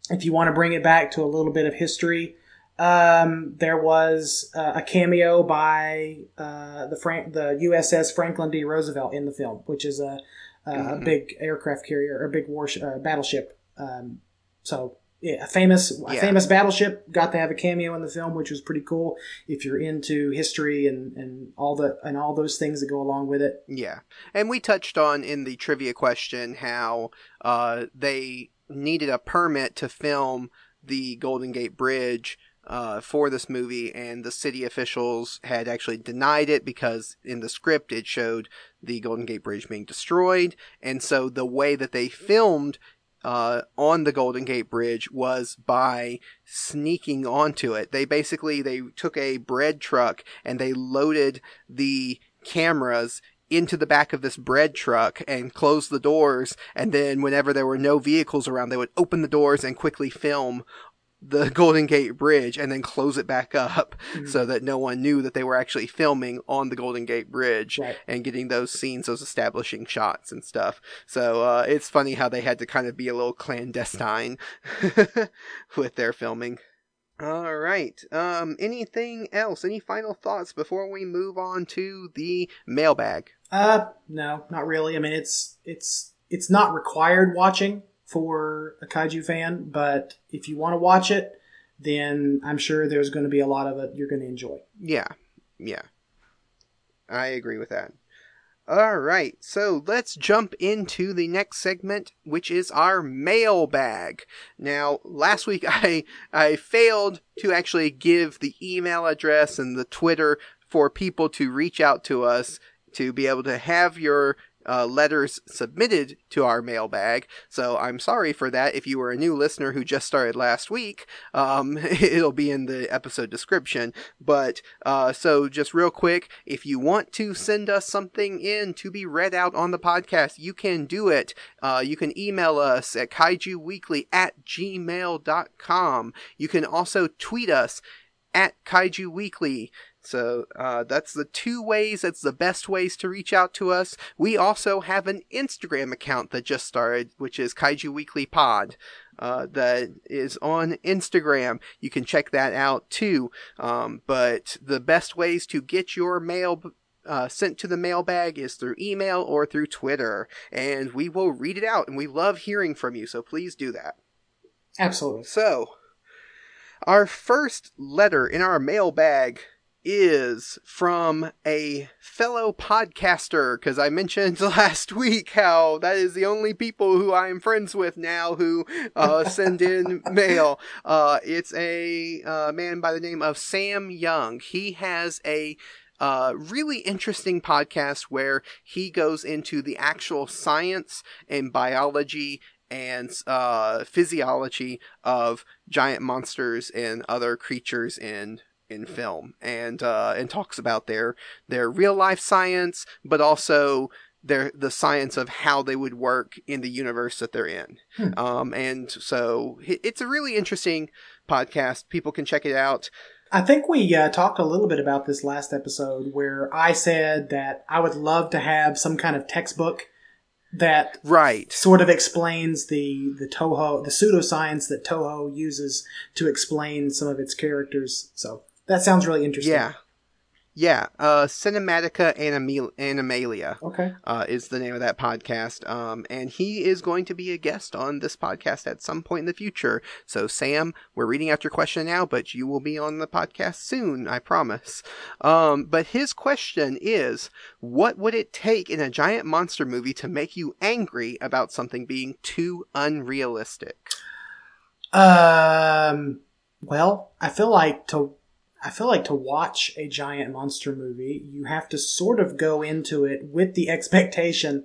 if you want to bring it back to a little bit of history, um, there was uh, a cameo by uh, the Frank, the USS Franklin D. Roosevelt in the film, which is a, a, a Mhm. big aircraft carrier or a big warship, uh, battleship. Um, so. A famous, a Yeah. famous battleship got to have a cameo in the film, which was pretty cool. If you're into history and, and all the and all those things that go along with it, Yeah. And we touched on in the trivia question how uh, they needed a permit to film the Golden Gate Bridge uh, for this movie, and the city officials had actually denied it because in the script it showed the Golden Gate Bridge being destroyed. And so the way that they filmed uh, on the Golden Gate Bridge was by sneaking onto it. They basically they took a bread truck and they loaded the cameras into the back of this bread truck and closed the doors and then whenever there were no vehicles around they would open the doors and quickly film the [LAUGHS] Golden Gate Bridge and then close it back up Mhm. so that no one knew that they were actually filming on the Golden Gate Bridge Right. and getting those scenes, those establishing shots and stuff. So uh, it's funny how they had to kind of be a little clandestine [LAUGHS] with their filming. All right. Um, anything else? Any final thoughts before we move on to the mailbag? Uh, no, not really. I mean, it's it's it's not required watching for a kaiju fan, but if you want to watch it, then I'm sure there's going to be a lot of it you're going to enjoy. Yeah, yeah. I agree with that. All right, so let's jump into the next segment, which is our mailbag. Now, last week [LAUGHS] I I failed to actually give the email address and the Twitter for people to reach out to us to be able to have your uh, letters submitted to our mailbag. So I'm sorry for that. If you were a new listener who just started last week, um, [LAUGHS] it'll be in the episode description. But uh, so just real quick, if you want to send us something in to be read out on the podcast, you can do it. Uh, you can email us at kaijuweekly at gmail.com. You can also tweet us at Kaiju Weekly. So uh, that's the two ways. That's the best ways to reach out to us. We also have an Instagram account that just started, which is Kaiju Weekly Pod. Uh, that is on Instagram. You can check that out too. Um, but the best ways to get your mail uh, sent to the mailbag is through email or through Twitter, and we will read it out. And we love hearing from you, so please do that. Absolutely. So, our first letter in our mailbag is from a fellow podcaster because I mentioned [LAUGHS] last week how that is the only people who I am friends with now who uh, send in [LAUGHS] mail. Uh, it's a uh, man by the name of Sam Young. He has a uh, really interesting podcast where he goes into the actual science and biology and uh, physiology of giant monsters and other creatures in in film, and uh, and talks about their their real life science, but also their the science of how they would work in the universe that they're in. Hmm. Um, and so it's a really interesting podcast. People can check it out. I think we uh, talked a little bit about this last episode where I said that I would love to have some kind of textbook that Right. sort of explains the the Toho the pseudoscience that Toho uses to explain some of its characters. So That sounds really interesting. Yeah. Yeah, uh, Cinematica Animal- Animalia Okay. uh, is the name of that podcast. Um, and he is going to be a guest on this podcast at some point in the future. So, Sam, we're reading out your question now, but you will be on the podcast soon, I promise. Um, but his question is What would it take in a giant monster movie to make you angry about something being too unrealistic? Um. Well, I feel like to I feel like to watch a giant monster movie, you have to sort of go into it with the expectation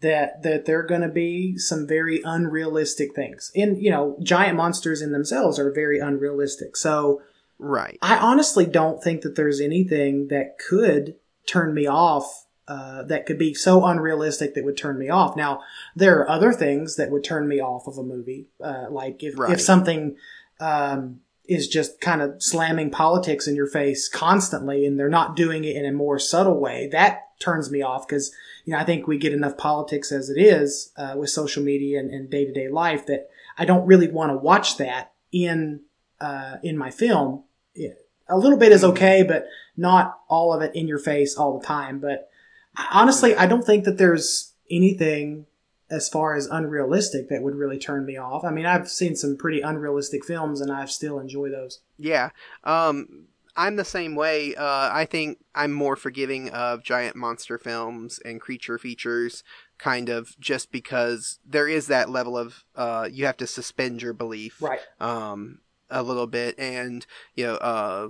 that that there are going to be some very unrealistic things. And you know, giant monsters in themselves are very unrealistic. So Right. I honestly don't think that there's anything that could turn me off. Uh, that could be so unrealistic that would turn me off. Now, there are other things that would turn me off of a movie, uh, like if, Right. if something um, is just kind of slamming politics in your face constantly, and they're not doing it in a more subtle way. That turns me off because you know I think we get enough politics as it is uh, with social media and day to day life that I don't really want to watch that in uh, in my film. A little bit is okay, but not all of it in your face all the time. But honestly, I don't think that there's anything as far as unrealistic that would really turn me off. I mean, I've seen some pretty unrealistic films and I still enjoy those. Yeah. Um, I'm the same way. Uh, I think I'm more forgiving of giant monster films and creature features, kind of just because there is that level of uh, you have to suspend your belief, Right. um, a little bit, and you know, uh,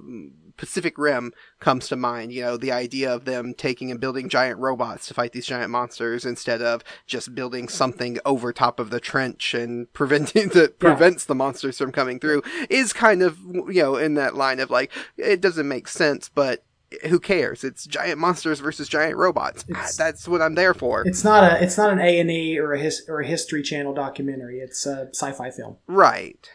Pacific Rim comes to mind. You know, the idea of them taking and building giant robots to fight these giant monsters instead of just building something over top of the trench and [LAUGHS] preventing that Yeah. prevents the monsters from coming through is kind of you know in that line of like it doesn't make sense, but who cares? It's giant monsters versus giant robots. It's- That's what I'm there for. It's not a it's not an A and E or a his, or a History Channel documentary. It's a sci-fi film. Right.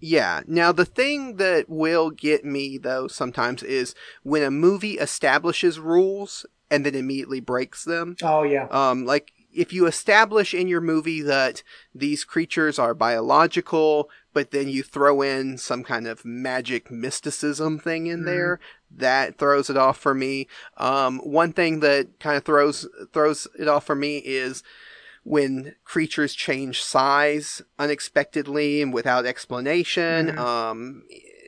Yeah. Now, the thing that will get me, though, sometimes is when a movie establishes rules and then immediately breaks them. Oh yeah. Um, like, if you establish in your movie that these creatures are biological, but then you throw in some kind of magic mysticism thing in Mhm. there, that throws it off for me. Um, one thing that kind of throws throws it off for me is when creatures change size unexpectedly and without explanation. Mhm. Um,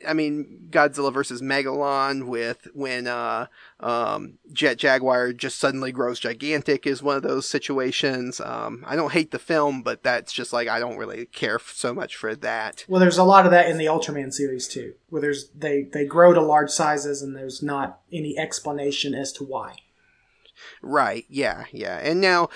I mean, Godzilla versus Megalon with when uh, um, Jet Jaguar just suddenly grows gigantic is one of those situations. Um, I don't hate the film, but that's just like I don't really care f- so much for that. Well, there's a lot of that in the Ultraman series too, where there's they they grow to large sizes and there's not any explanation as to why. Right, yeah, yeah. And now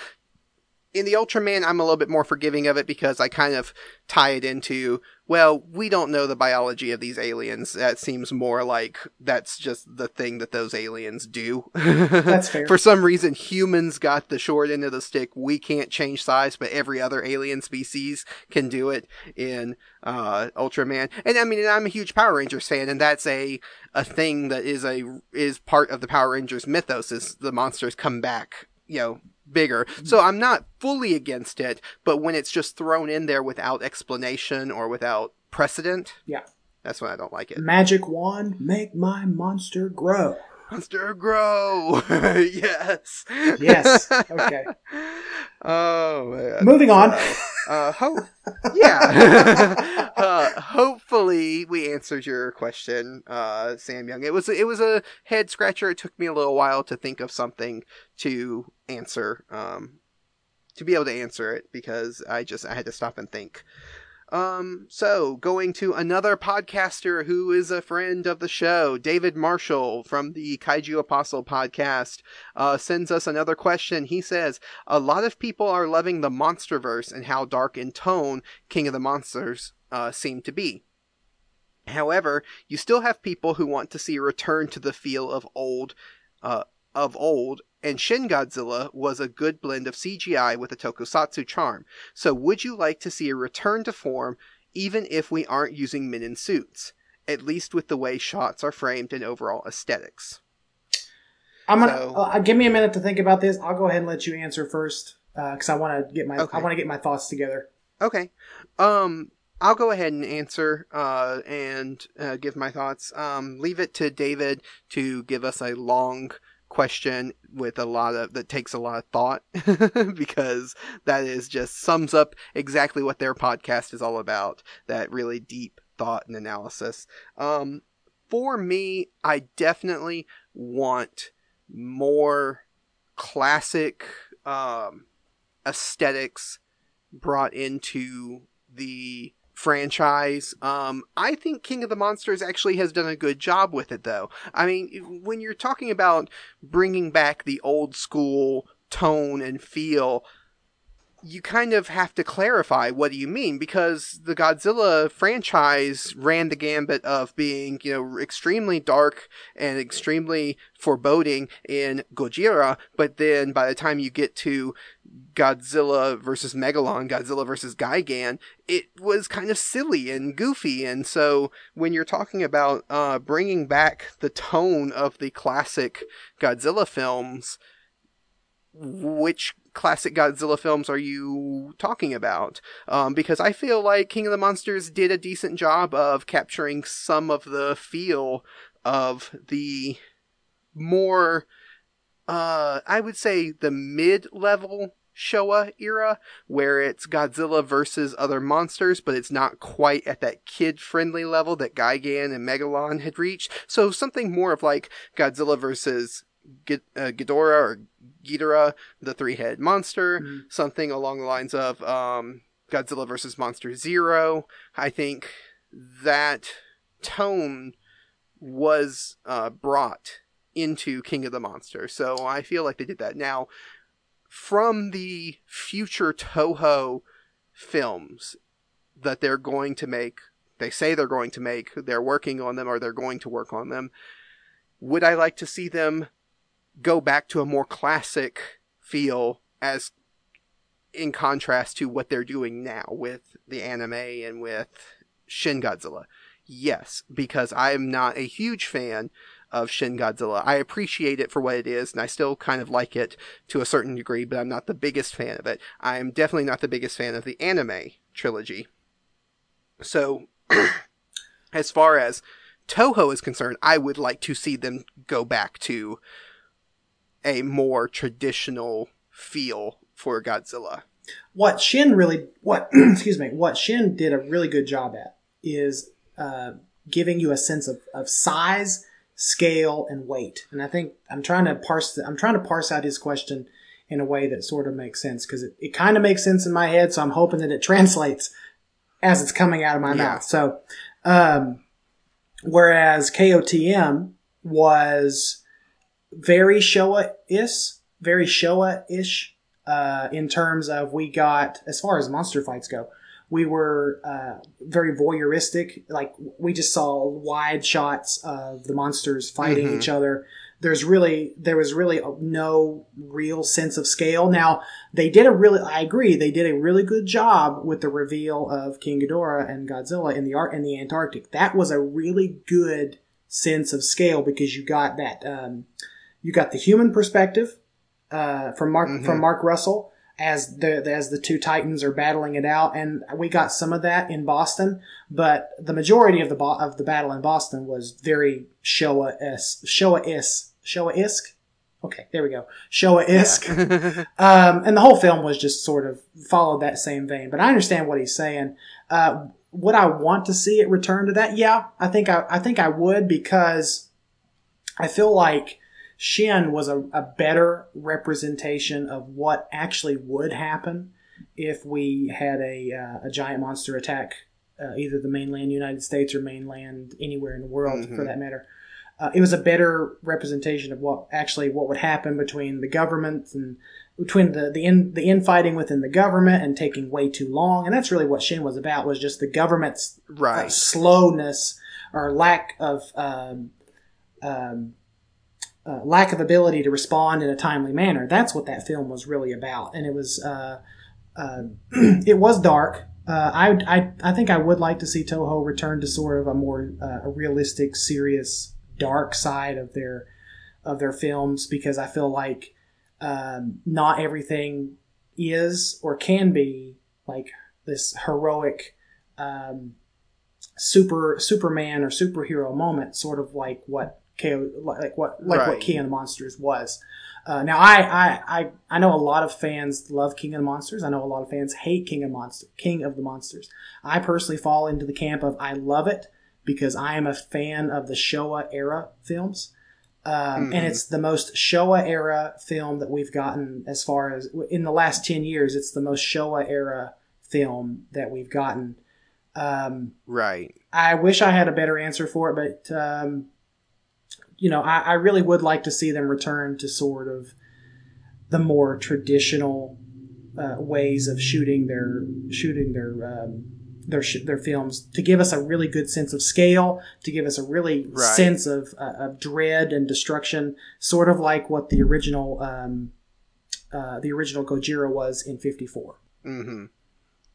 in the Ultraman, I'm a little bit more forgiving of it because I kind of tie it into, well, we don't know the biology of these aliens. That seems more like that's just the thing that those aliens do. That's [LAUGHS] fair. For some reason, humans got the short end of the stick. We can't change size, but every other alien species can do it in uh, Ultraman. And I mean, I'm a huge Power Rangers fan, and that's a a thing that is a is part of the Power Rangers mythos. Is the monsters come back, you know, bigger. So I'm not fully against it, but when it's just thrown in there without explanation or without precedent, Yeah. that's when I don't like it. Magic wand, make my monster grow. Monster grow. [LAUGHS] yes. Yes. Okay. [LAUGHS] oh man. Moving on. Uh, hope. Yeah. [LAUGHS] uh, hopefully we answered your question, uh, Sam Young. It was it was a head scratcher. It took me a little while to think of something to answer. Um, to be able to answer it because I just I had to stop and think. Um, so going to another podcaster who is a friend of the show, David Marshall from the Kaiju Apostle podcast, uh, sends us another question. He says, a lot of people are loving the Monsterverse and how dark in tone King of the Monsters, uh, seem to be. However, you still have people who want to see a return to the feel of old, uh, of old, and Shin Godzilla was a good blend of CGI with a tokusatsu charm. So would you like to see a return to form even if we aren't using men in suits? At least with the way shots are framed and overall aesthetics. I'm gonna So- uh, give me a minute to think about this. I'll go ahead and let you answer first because I want to get my Okay. I want to get my thoughts together. Okay. Um I'll go ahead and answer uh, and uh, give my thoughts. Um, leave it to David to give us a long question with a lot of that takes a lot of thought [LAUGHS] because that is just sums up exactly what their podcast is all about. That really deep thought and analysis. Um, for me, I definitely want more classic um, aesthetics brought into the franchise. Um, I think King of the Monsters actually has done a good job with it, though. I mean, when you're talking about bringing back the old school tone and feel, you kind of have to clarify what do you mean because the Godzilla franchise ran the gambit of being, you know, extremely dark and extremely foreboding in Gojira, but then by the time you get to Godzilla versus Megalon, Godzilla versus Gigan, it was kind of silly and goofy. And so when you're talking about uh, bringing back the tone of the classic Godzilla films, which classic Godzilla films are you talking about? Um, because I feel like King of the Monsters did a decent job of capturing some of the feel of the more, uh, I would say the mid level Showa era, where it's Godzilla versus other monsters, but it's not quite at that kid friendly level that Gigan and Megalon had reached. So something more of like Godzilla versus G- uh, Ghidorah or Ghidorah, the three headed monster, mm-hmm. something along the lines of um, Godzilla versus Monster Zero. I think that tone was uh, brought into King of the Monsters. So I feel like they did that. Now, from the future Toho films that they're going to make, they say they're going to make, they're working on them or they're going to work on them. Would I like to see them go back to a more classic feel as in contrast to what they're doing now with the anime and with Shin Godzilla. Yes, because I'm not a huge fan of Shin Godzilla. I appreciate it for what it is, and I still kind of like it to a certain degree, but I'm not the biggest fan of it. I'm definitely not the biggest fan of the anime trilogy. So, [CLEARS THROAT] as far as Toho is concerned, I would like to see them go back to a more traditional feel for Godzilla. What Shin really, what [CLEARS THROAT] excuse me, what Shin did a really good job at is uh, giving you a sense of, of size, scale, and weight. And I think I'm trying to parse. The, I'm trying to parse out his question in a way that sort of makes sense because it, it kind of makes sense in my head. So I'm hoping that it [LAUGHS] translates as it's coming out of my yeah. mouth. So, um, whereas KOTM was very Showa-ish, very Showa-ish uh, in terms of we got as far as monster fights go. We were uh, very voyeuristic. Like we just saw wide shots of the monsters fighting mm-hmm. each other. There's really there was really no real sense of scale. Now they did a really I agree they did a really good job with the reveal of King Ghidorah and Godzilla in the art in the Antarctic. That was a really good sense of scale because you got that. Um, you got the human perspective uh, from Mark mm-hmm. from Mark Russell as the as the two titans are battling it out, and we got some of that in Boston, but the majority of the bo- of the battle in Boston was very Showa s Showa is Showa isk. Okay, there we go. Showa isk, yeah. [LAUGHS] um, and the whole film was just sort of followed that same vein. But I understand what he's saying. Uh, would I want to see it return to that? Yeah, I think I, I think I would because I feel like Shin was a, a better representation of what actually would happen if we had a, uh, a giant monster attack uh, either the mainland United States or mainland anywhere in the world mm-hmm. for that matter. Uh, it was a better representation of what actually what would happen between the government and between the the in, the infighting within the government and taking way too long, and that's really what Shin was about was just the government's uh, right. slowness or lack of um, um, uh, lack of ability to respond in a timely manner. That's what that film was really about, and it was uh, uh, [CLEARS THROAT] it was dark. Uh, I, I I think I would like to see Toho return to sort of a more uh, a realistic, serious, dark side of their of their films because I feel like um, not everything is or can be like this heroic um, super Superman or superhero moment, sort of like what KO, like what like Right. what King of the Monsters was. Uh, now I, I I I know a lot of fans love King of the Monsters. I know a lot of fans hate King of Monster King of the Monsters. I personally fall into the camp of I love it because I am a fan of the Showa era films. Um, And Mhm. it's the most Showa era film that we've gotten as far as in the last 10 years. It's the most Showa era film that we've gotten. Um, Right. I wish I had a better answer for it, but um, you know, I, I really would like to see them return to sort of the more traditional uh, ways of shooting their shooting their um, their sh- their films to give us a really good sense of scale, to give us a really Right. sense of uh, of dread and destruction, sort of like what the original um, uh, the original Gojira was in '54. Mm-hmm.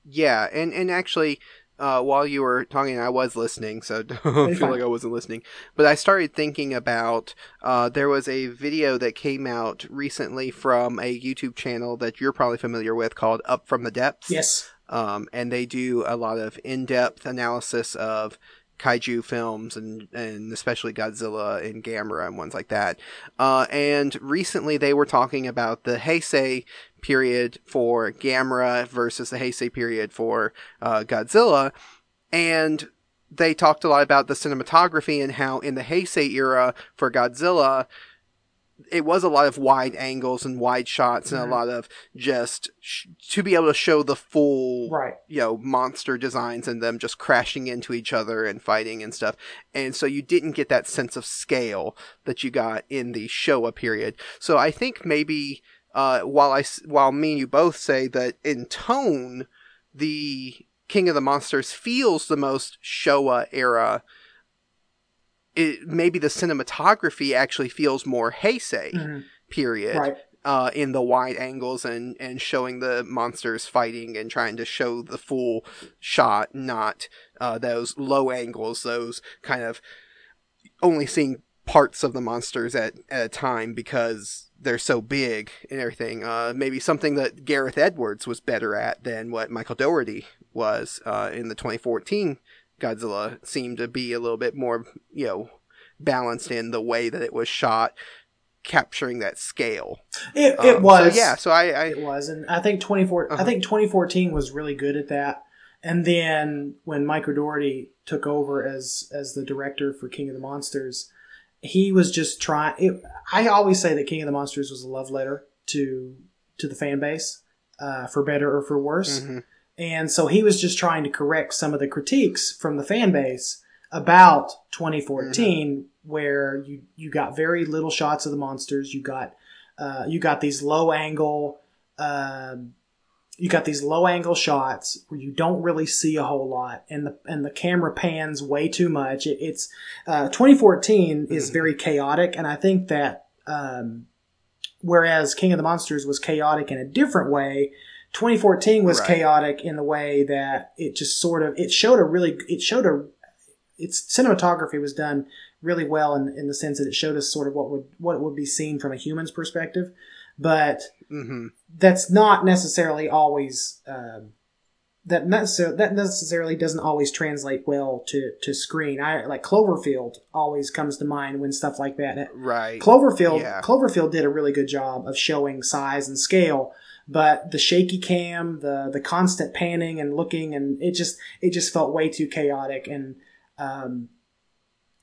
Yeah, and and actually, uh, while you were talking, I was listening, so [LAUGHS] don't feel fine. like I wasn't listening. But I started thinking about uh, there was a video that came out recently from a YouTube channel that you're probably familiar with called Up from the Depths. Yes. um, and they do a lot of in-depth analysis of kaiju films and and especially Godzilla and Gamera and ones like that. Uh, and recently they were talking about the Heisei period for Gamera versus the Heisei period for uh, Godzilla, and they talked a lot about the cinematography and how in the Heisei era for Godzilla. It was a lot of wide angles and wide shots and Mhm. a lot of just sh- to be able to show the full Right. you know monster designs and them just crashing into each other and fighting and stuff and so you didn't get that sense of scale that you got in the showa period so i think maybe uh, while i while me and you both say that in tone the king of the monsters feels the most showa era it maybe the cinematography actually feels more heisei Mhm. period Right. uh, in the wide angles and, and showing the monsters fighting and trying to show the full shot, not uh, those low angles, those kind of only seeing parts of the monsters at, at a time because they're so big and everything. Uh, maybe something that Gareth Edwards was better at than what Michael Dougherty was uh, in the 2014 Godzilla seemed to be a little bit more, you know, balanced in the way that it was shot, capturing that scale. It, it Um, was. So, yeah, so I, I It was, and I think 24. I Uh-huh. think 2014 was really good at that. And then when Michael Dougherty took over as as the director for King of the Monsters, he was just trying. It, I always say that King of the Monsters was a love letter to to the fan base, uh, for better or for worse. Mhm. And so he was just trying to correct some of the critiques from the fan base about 2014, where you you got very little shots of the monsters. You got uh, you got these low angle. Um, you got these low angle shots where you don't really see a whole lot, and the and the camera pans way too much. It, it's uh, 2014 is Mhm. very chaotic, and I think that um, whereas King of the Monsters was chaotic in a different way, 2014 was Right. chaotic in the way that it just sort of it showed a really it showed a its cinematography was done really well in, in the sense that it showed us sort of what would what would be seen from a human's perspective, but Mhm. that's not necessarily always um, that necessarily that necessarily doesn't always translate well to to screen. I like Cloverfield always comes to mind when stuff like that. Right. Cloverfield Yeah. Cloverfield did a really good job of showing size and scale, but the shaky cam, the the constant panning and looking, and it just it just felt way too chaotic and. Um,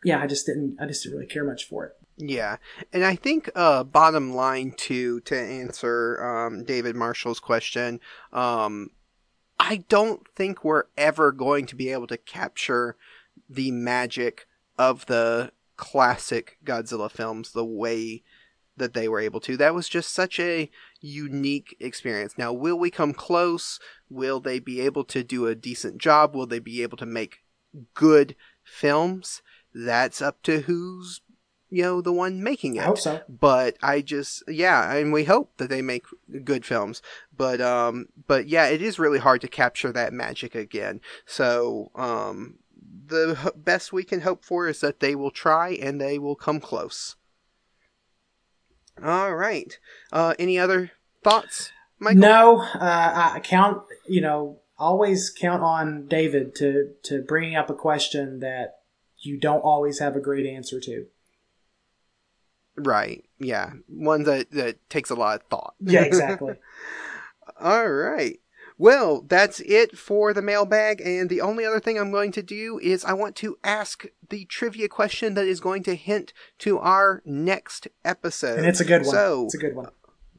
yeah, I just didn't. I just didn't really care much for it. Yeah, and I think uh, bottom line too to answer um, David Marshall's question, um, I don't think we're ever going to be able to capture the magic of the classic Godzilla films the way that they were able to. That was just such a unique experience. Now, will we come close? Will they be able to do a decent job? Will they be able to make good films? That's up to who's you know the one making it I hope so. but I just yeah, and we hope that they make good films. But um, but yeah, it is really hard to capture that magic again. So um, the h- best we can hope for is that they will try and they will come close. All right. Uh, any other thoughts, Michael? No, uh, I count. You know, always count on David to to bring up a question that you don't always have a great answer to. Right. Yeah. One that that takes a lot of thought. Yeah, [LAUGHS] exactly. All right. Well, that's it for the mailbag, and the only other thing I'm going to do is I want to ask the trivia question that is going to hint to our next episode. and it's a good one. So, it's a good one.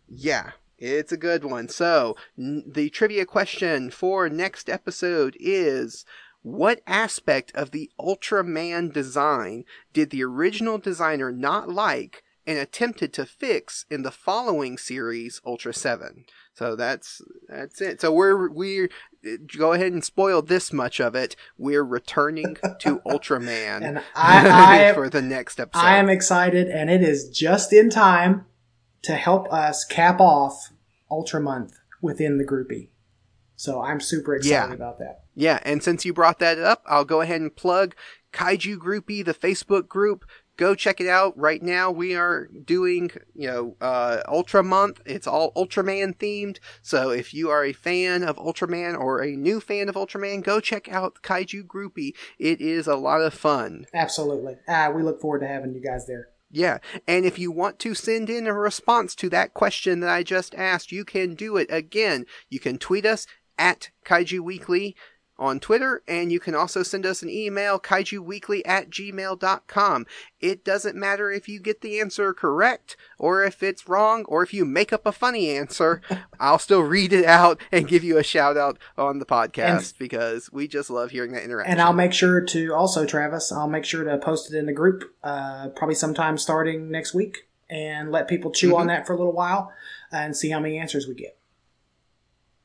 yeah, it's a good one. So, n- the trivia question for next episode is what aspect of the Ultraman design did the original designer not like and attempted to fix in the following series, Ultra 7? So that's that's it. So we're we're go ahead and spoil this much of it. We're returning to [LAUGHS] Ultraman And I, I [LAUGHS] for the next episode. I am excited, and it is just in time to help us cap off Ultra Month within the groupie. So I'm super excited Yeah. about that. Yeah, and since you brought that up, I'll go ahead and plug Kaiju Groupie, the Facebook group. Go check it out. Right now, we are doing, you know, uh, Ultra Month. It's all Ultraman themed. So if you are a fan of Ultraman or a new fan of Ultraman, go check out Kaiju Groupie. It is a lot of fun. Absolutely. Uh, we look forward to having you guys there. Yeah, and if you want to send in a response to that question that I just asked, you can do it again. You can tweet us at Kaiju Weekly on Twitter, and you can also send us an email, kaijuweekly at gmail.com. It doesn't matter if you get the answer correct, or if it's wrong, or if you make up a funny answer. [LAUGHS] I'll still read it out and give you a shout out on the podcast because we just love hearing that interaction. And I'll make sure to also, Travis, I'll make sure to post it in the group uh, probably sometime starting next week and let people chew on that for a little while and see how many answers we get.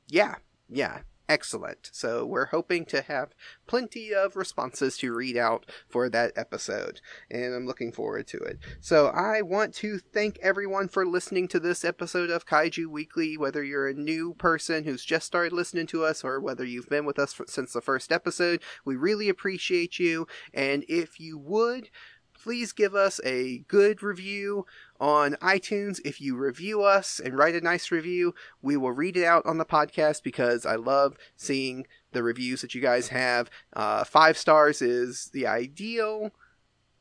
Yeah, yeah, excellent. So we're hoping to have plenty of responses to read out for that episode, and I'm looking forward to it. So I want to thank everyone for listening to this episode of Kaiju Weekly, whether you're a new person who's just started listening to us or whether you've been with us for, since the first episode. We really appreciate you, and if you would, please give us a good review on iTunes. If you review us and write a nice review, we will read it out on the podcast because I love seeing the reviews that you guys have. Uh, five stars is the ideal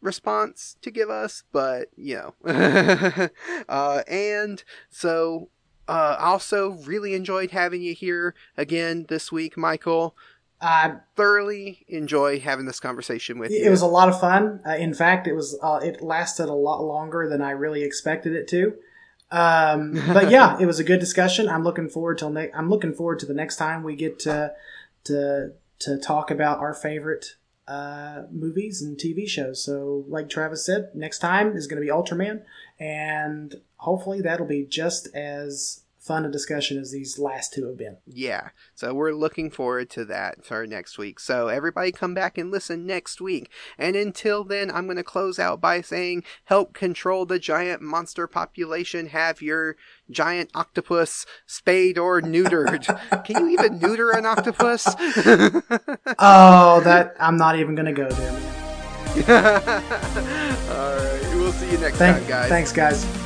response to give us, but you know. [LAUGHS] uh, and so, uh, also really enjoyed having you here again this week, Michael. Uh, Thoroughly enjoy having this conversation with you. it was a lot of fun. Uh, in fact, it was uh, it lasted a lot longer than I really expected it to. Um, [LAUGHS] but yeah, it was a good discussion. I'm looking forward till ne- I'm looking forward to the next time we get to to to talk about our favorite uh, movies and TV shows. So, like Travis said, next time is going to be Ultraman, and hopefully that'll be just as fun a discussion as these last two have been. Yeah. So we're looking forward to that for next week. So everybody come back and listen next week. And until then, I'm going to close out by saying help control the giant monster population. Have your giant octopus spayed or neutered. [LAUGHS] Can you even neuter an octopus? [LAUGHS] Oh, that I'm not even going to go there. Man. [LAUGHS] All right. We'll see you next Thank, time, guys. Thanks, guys.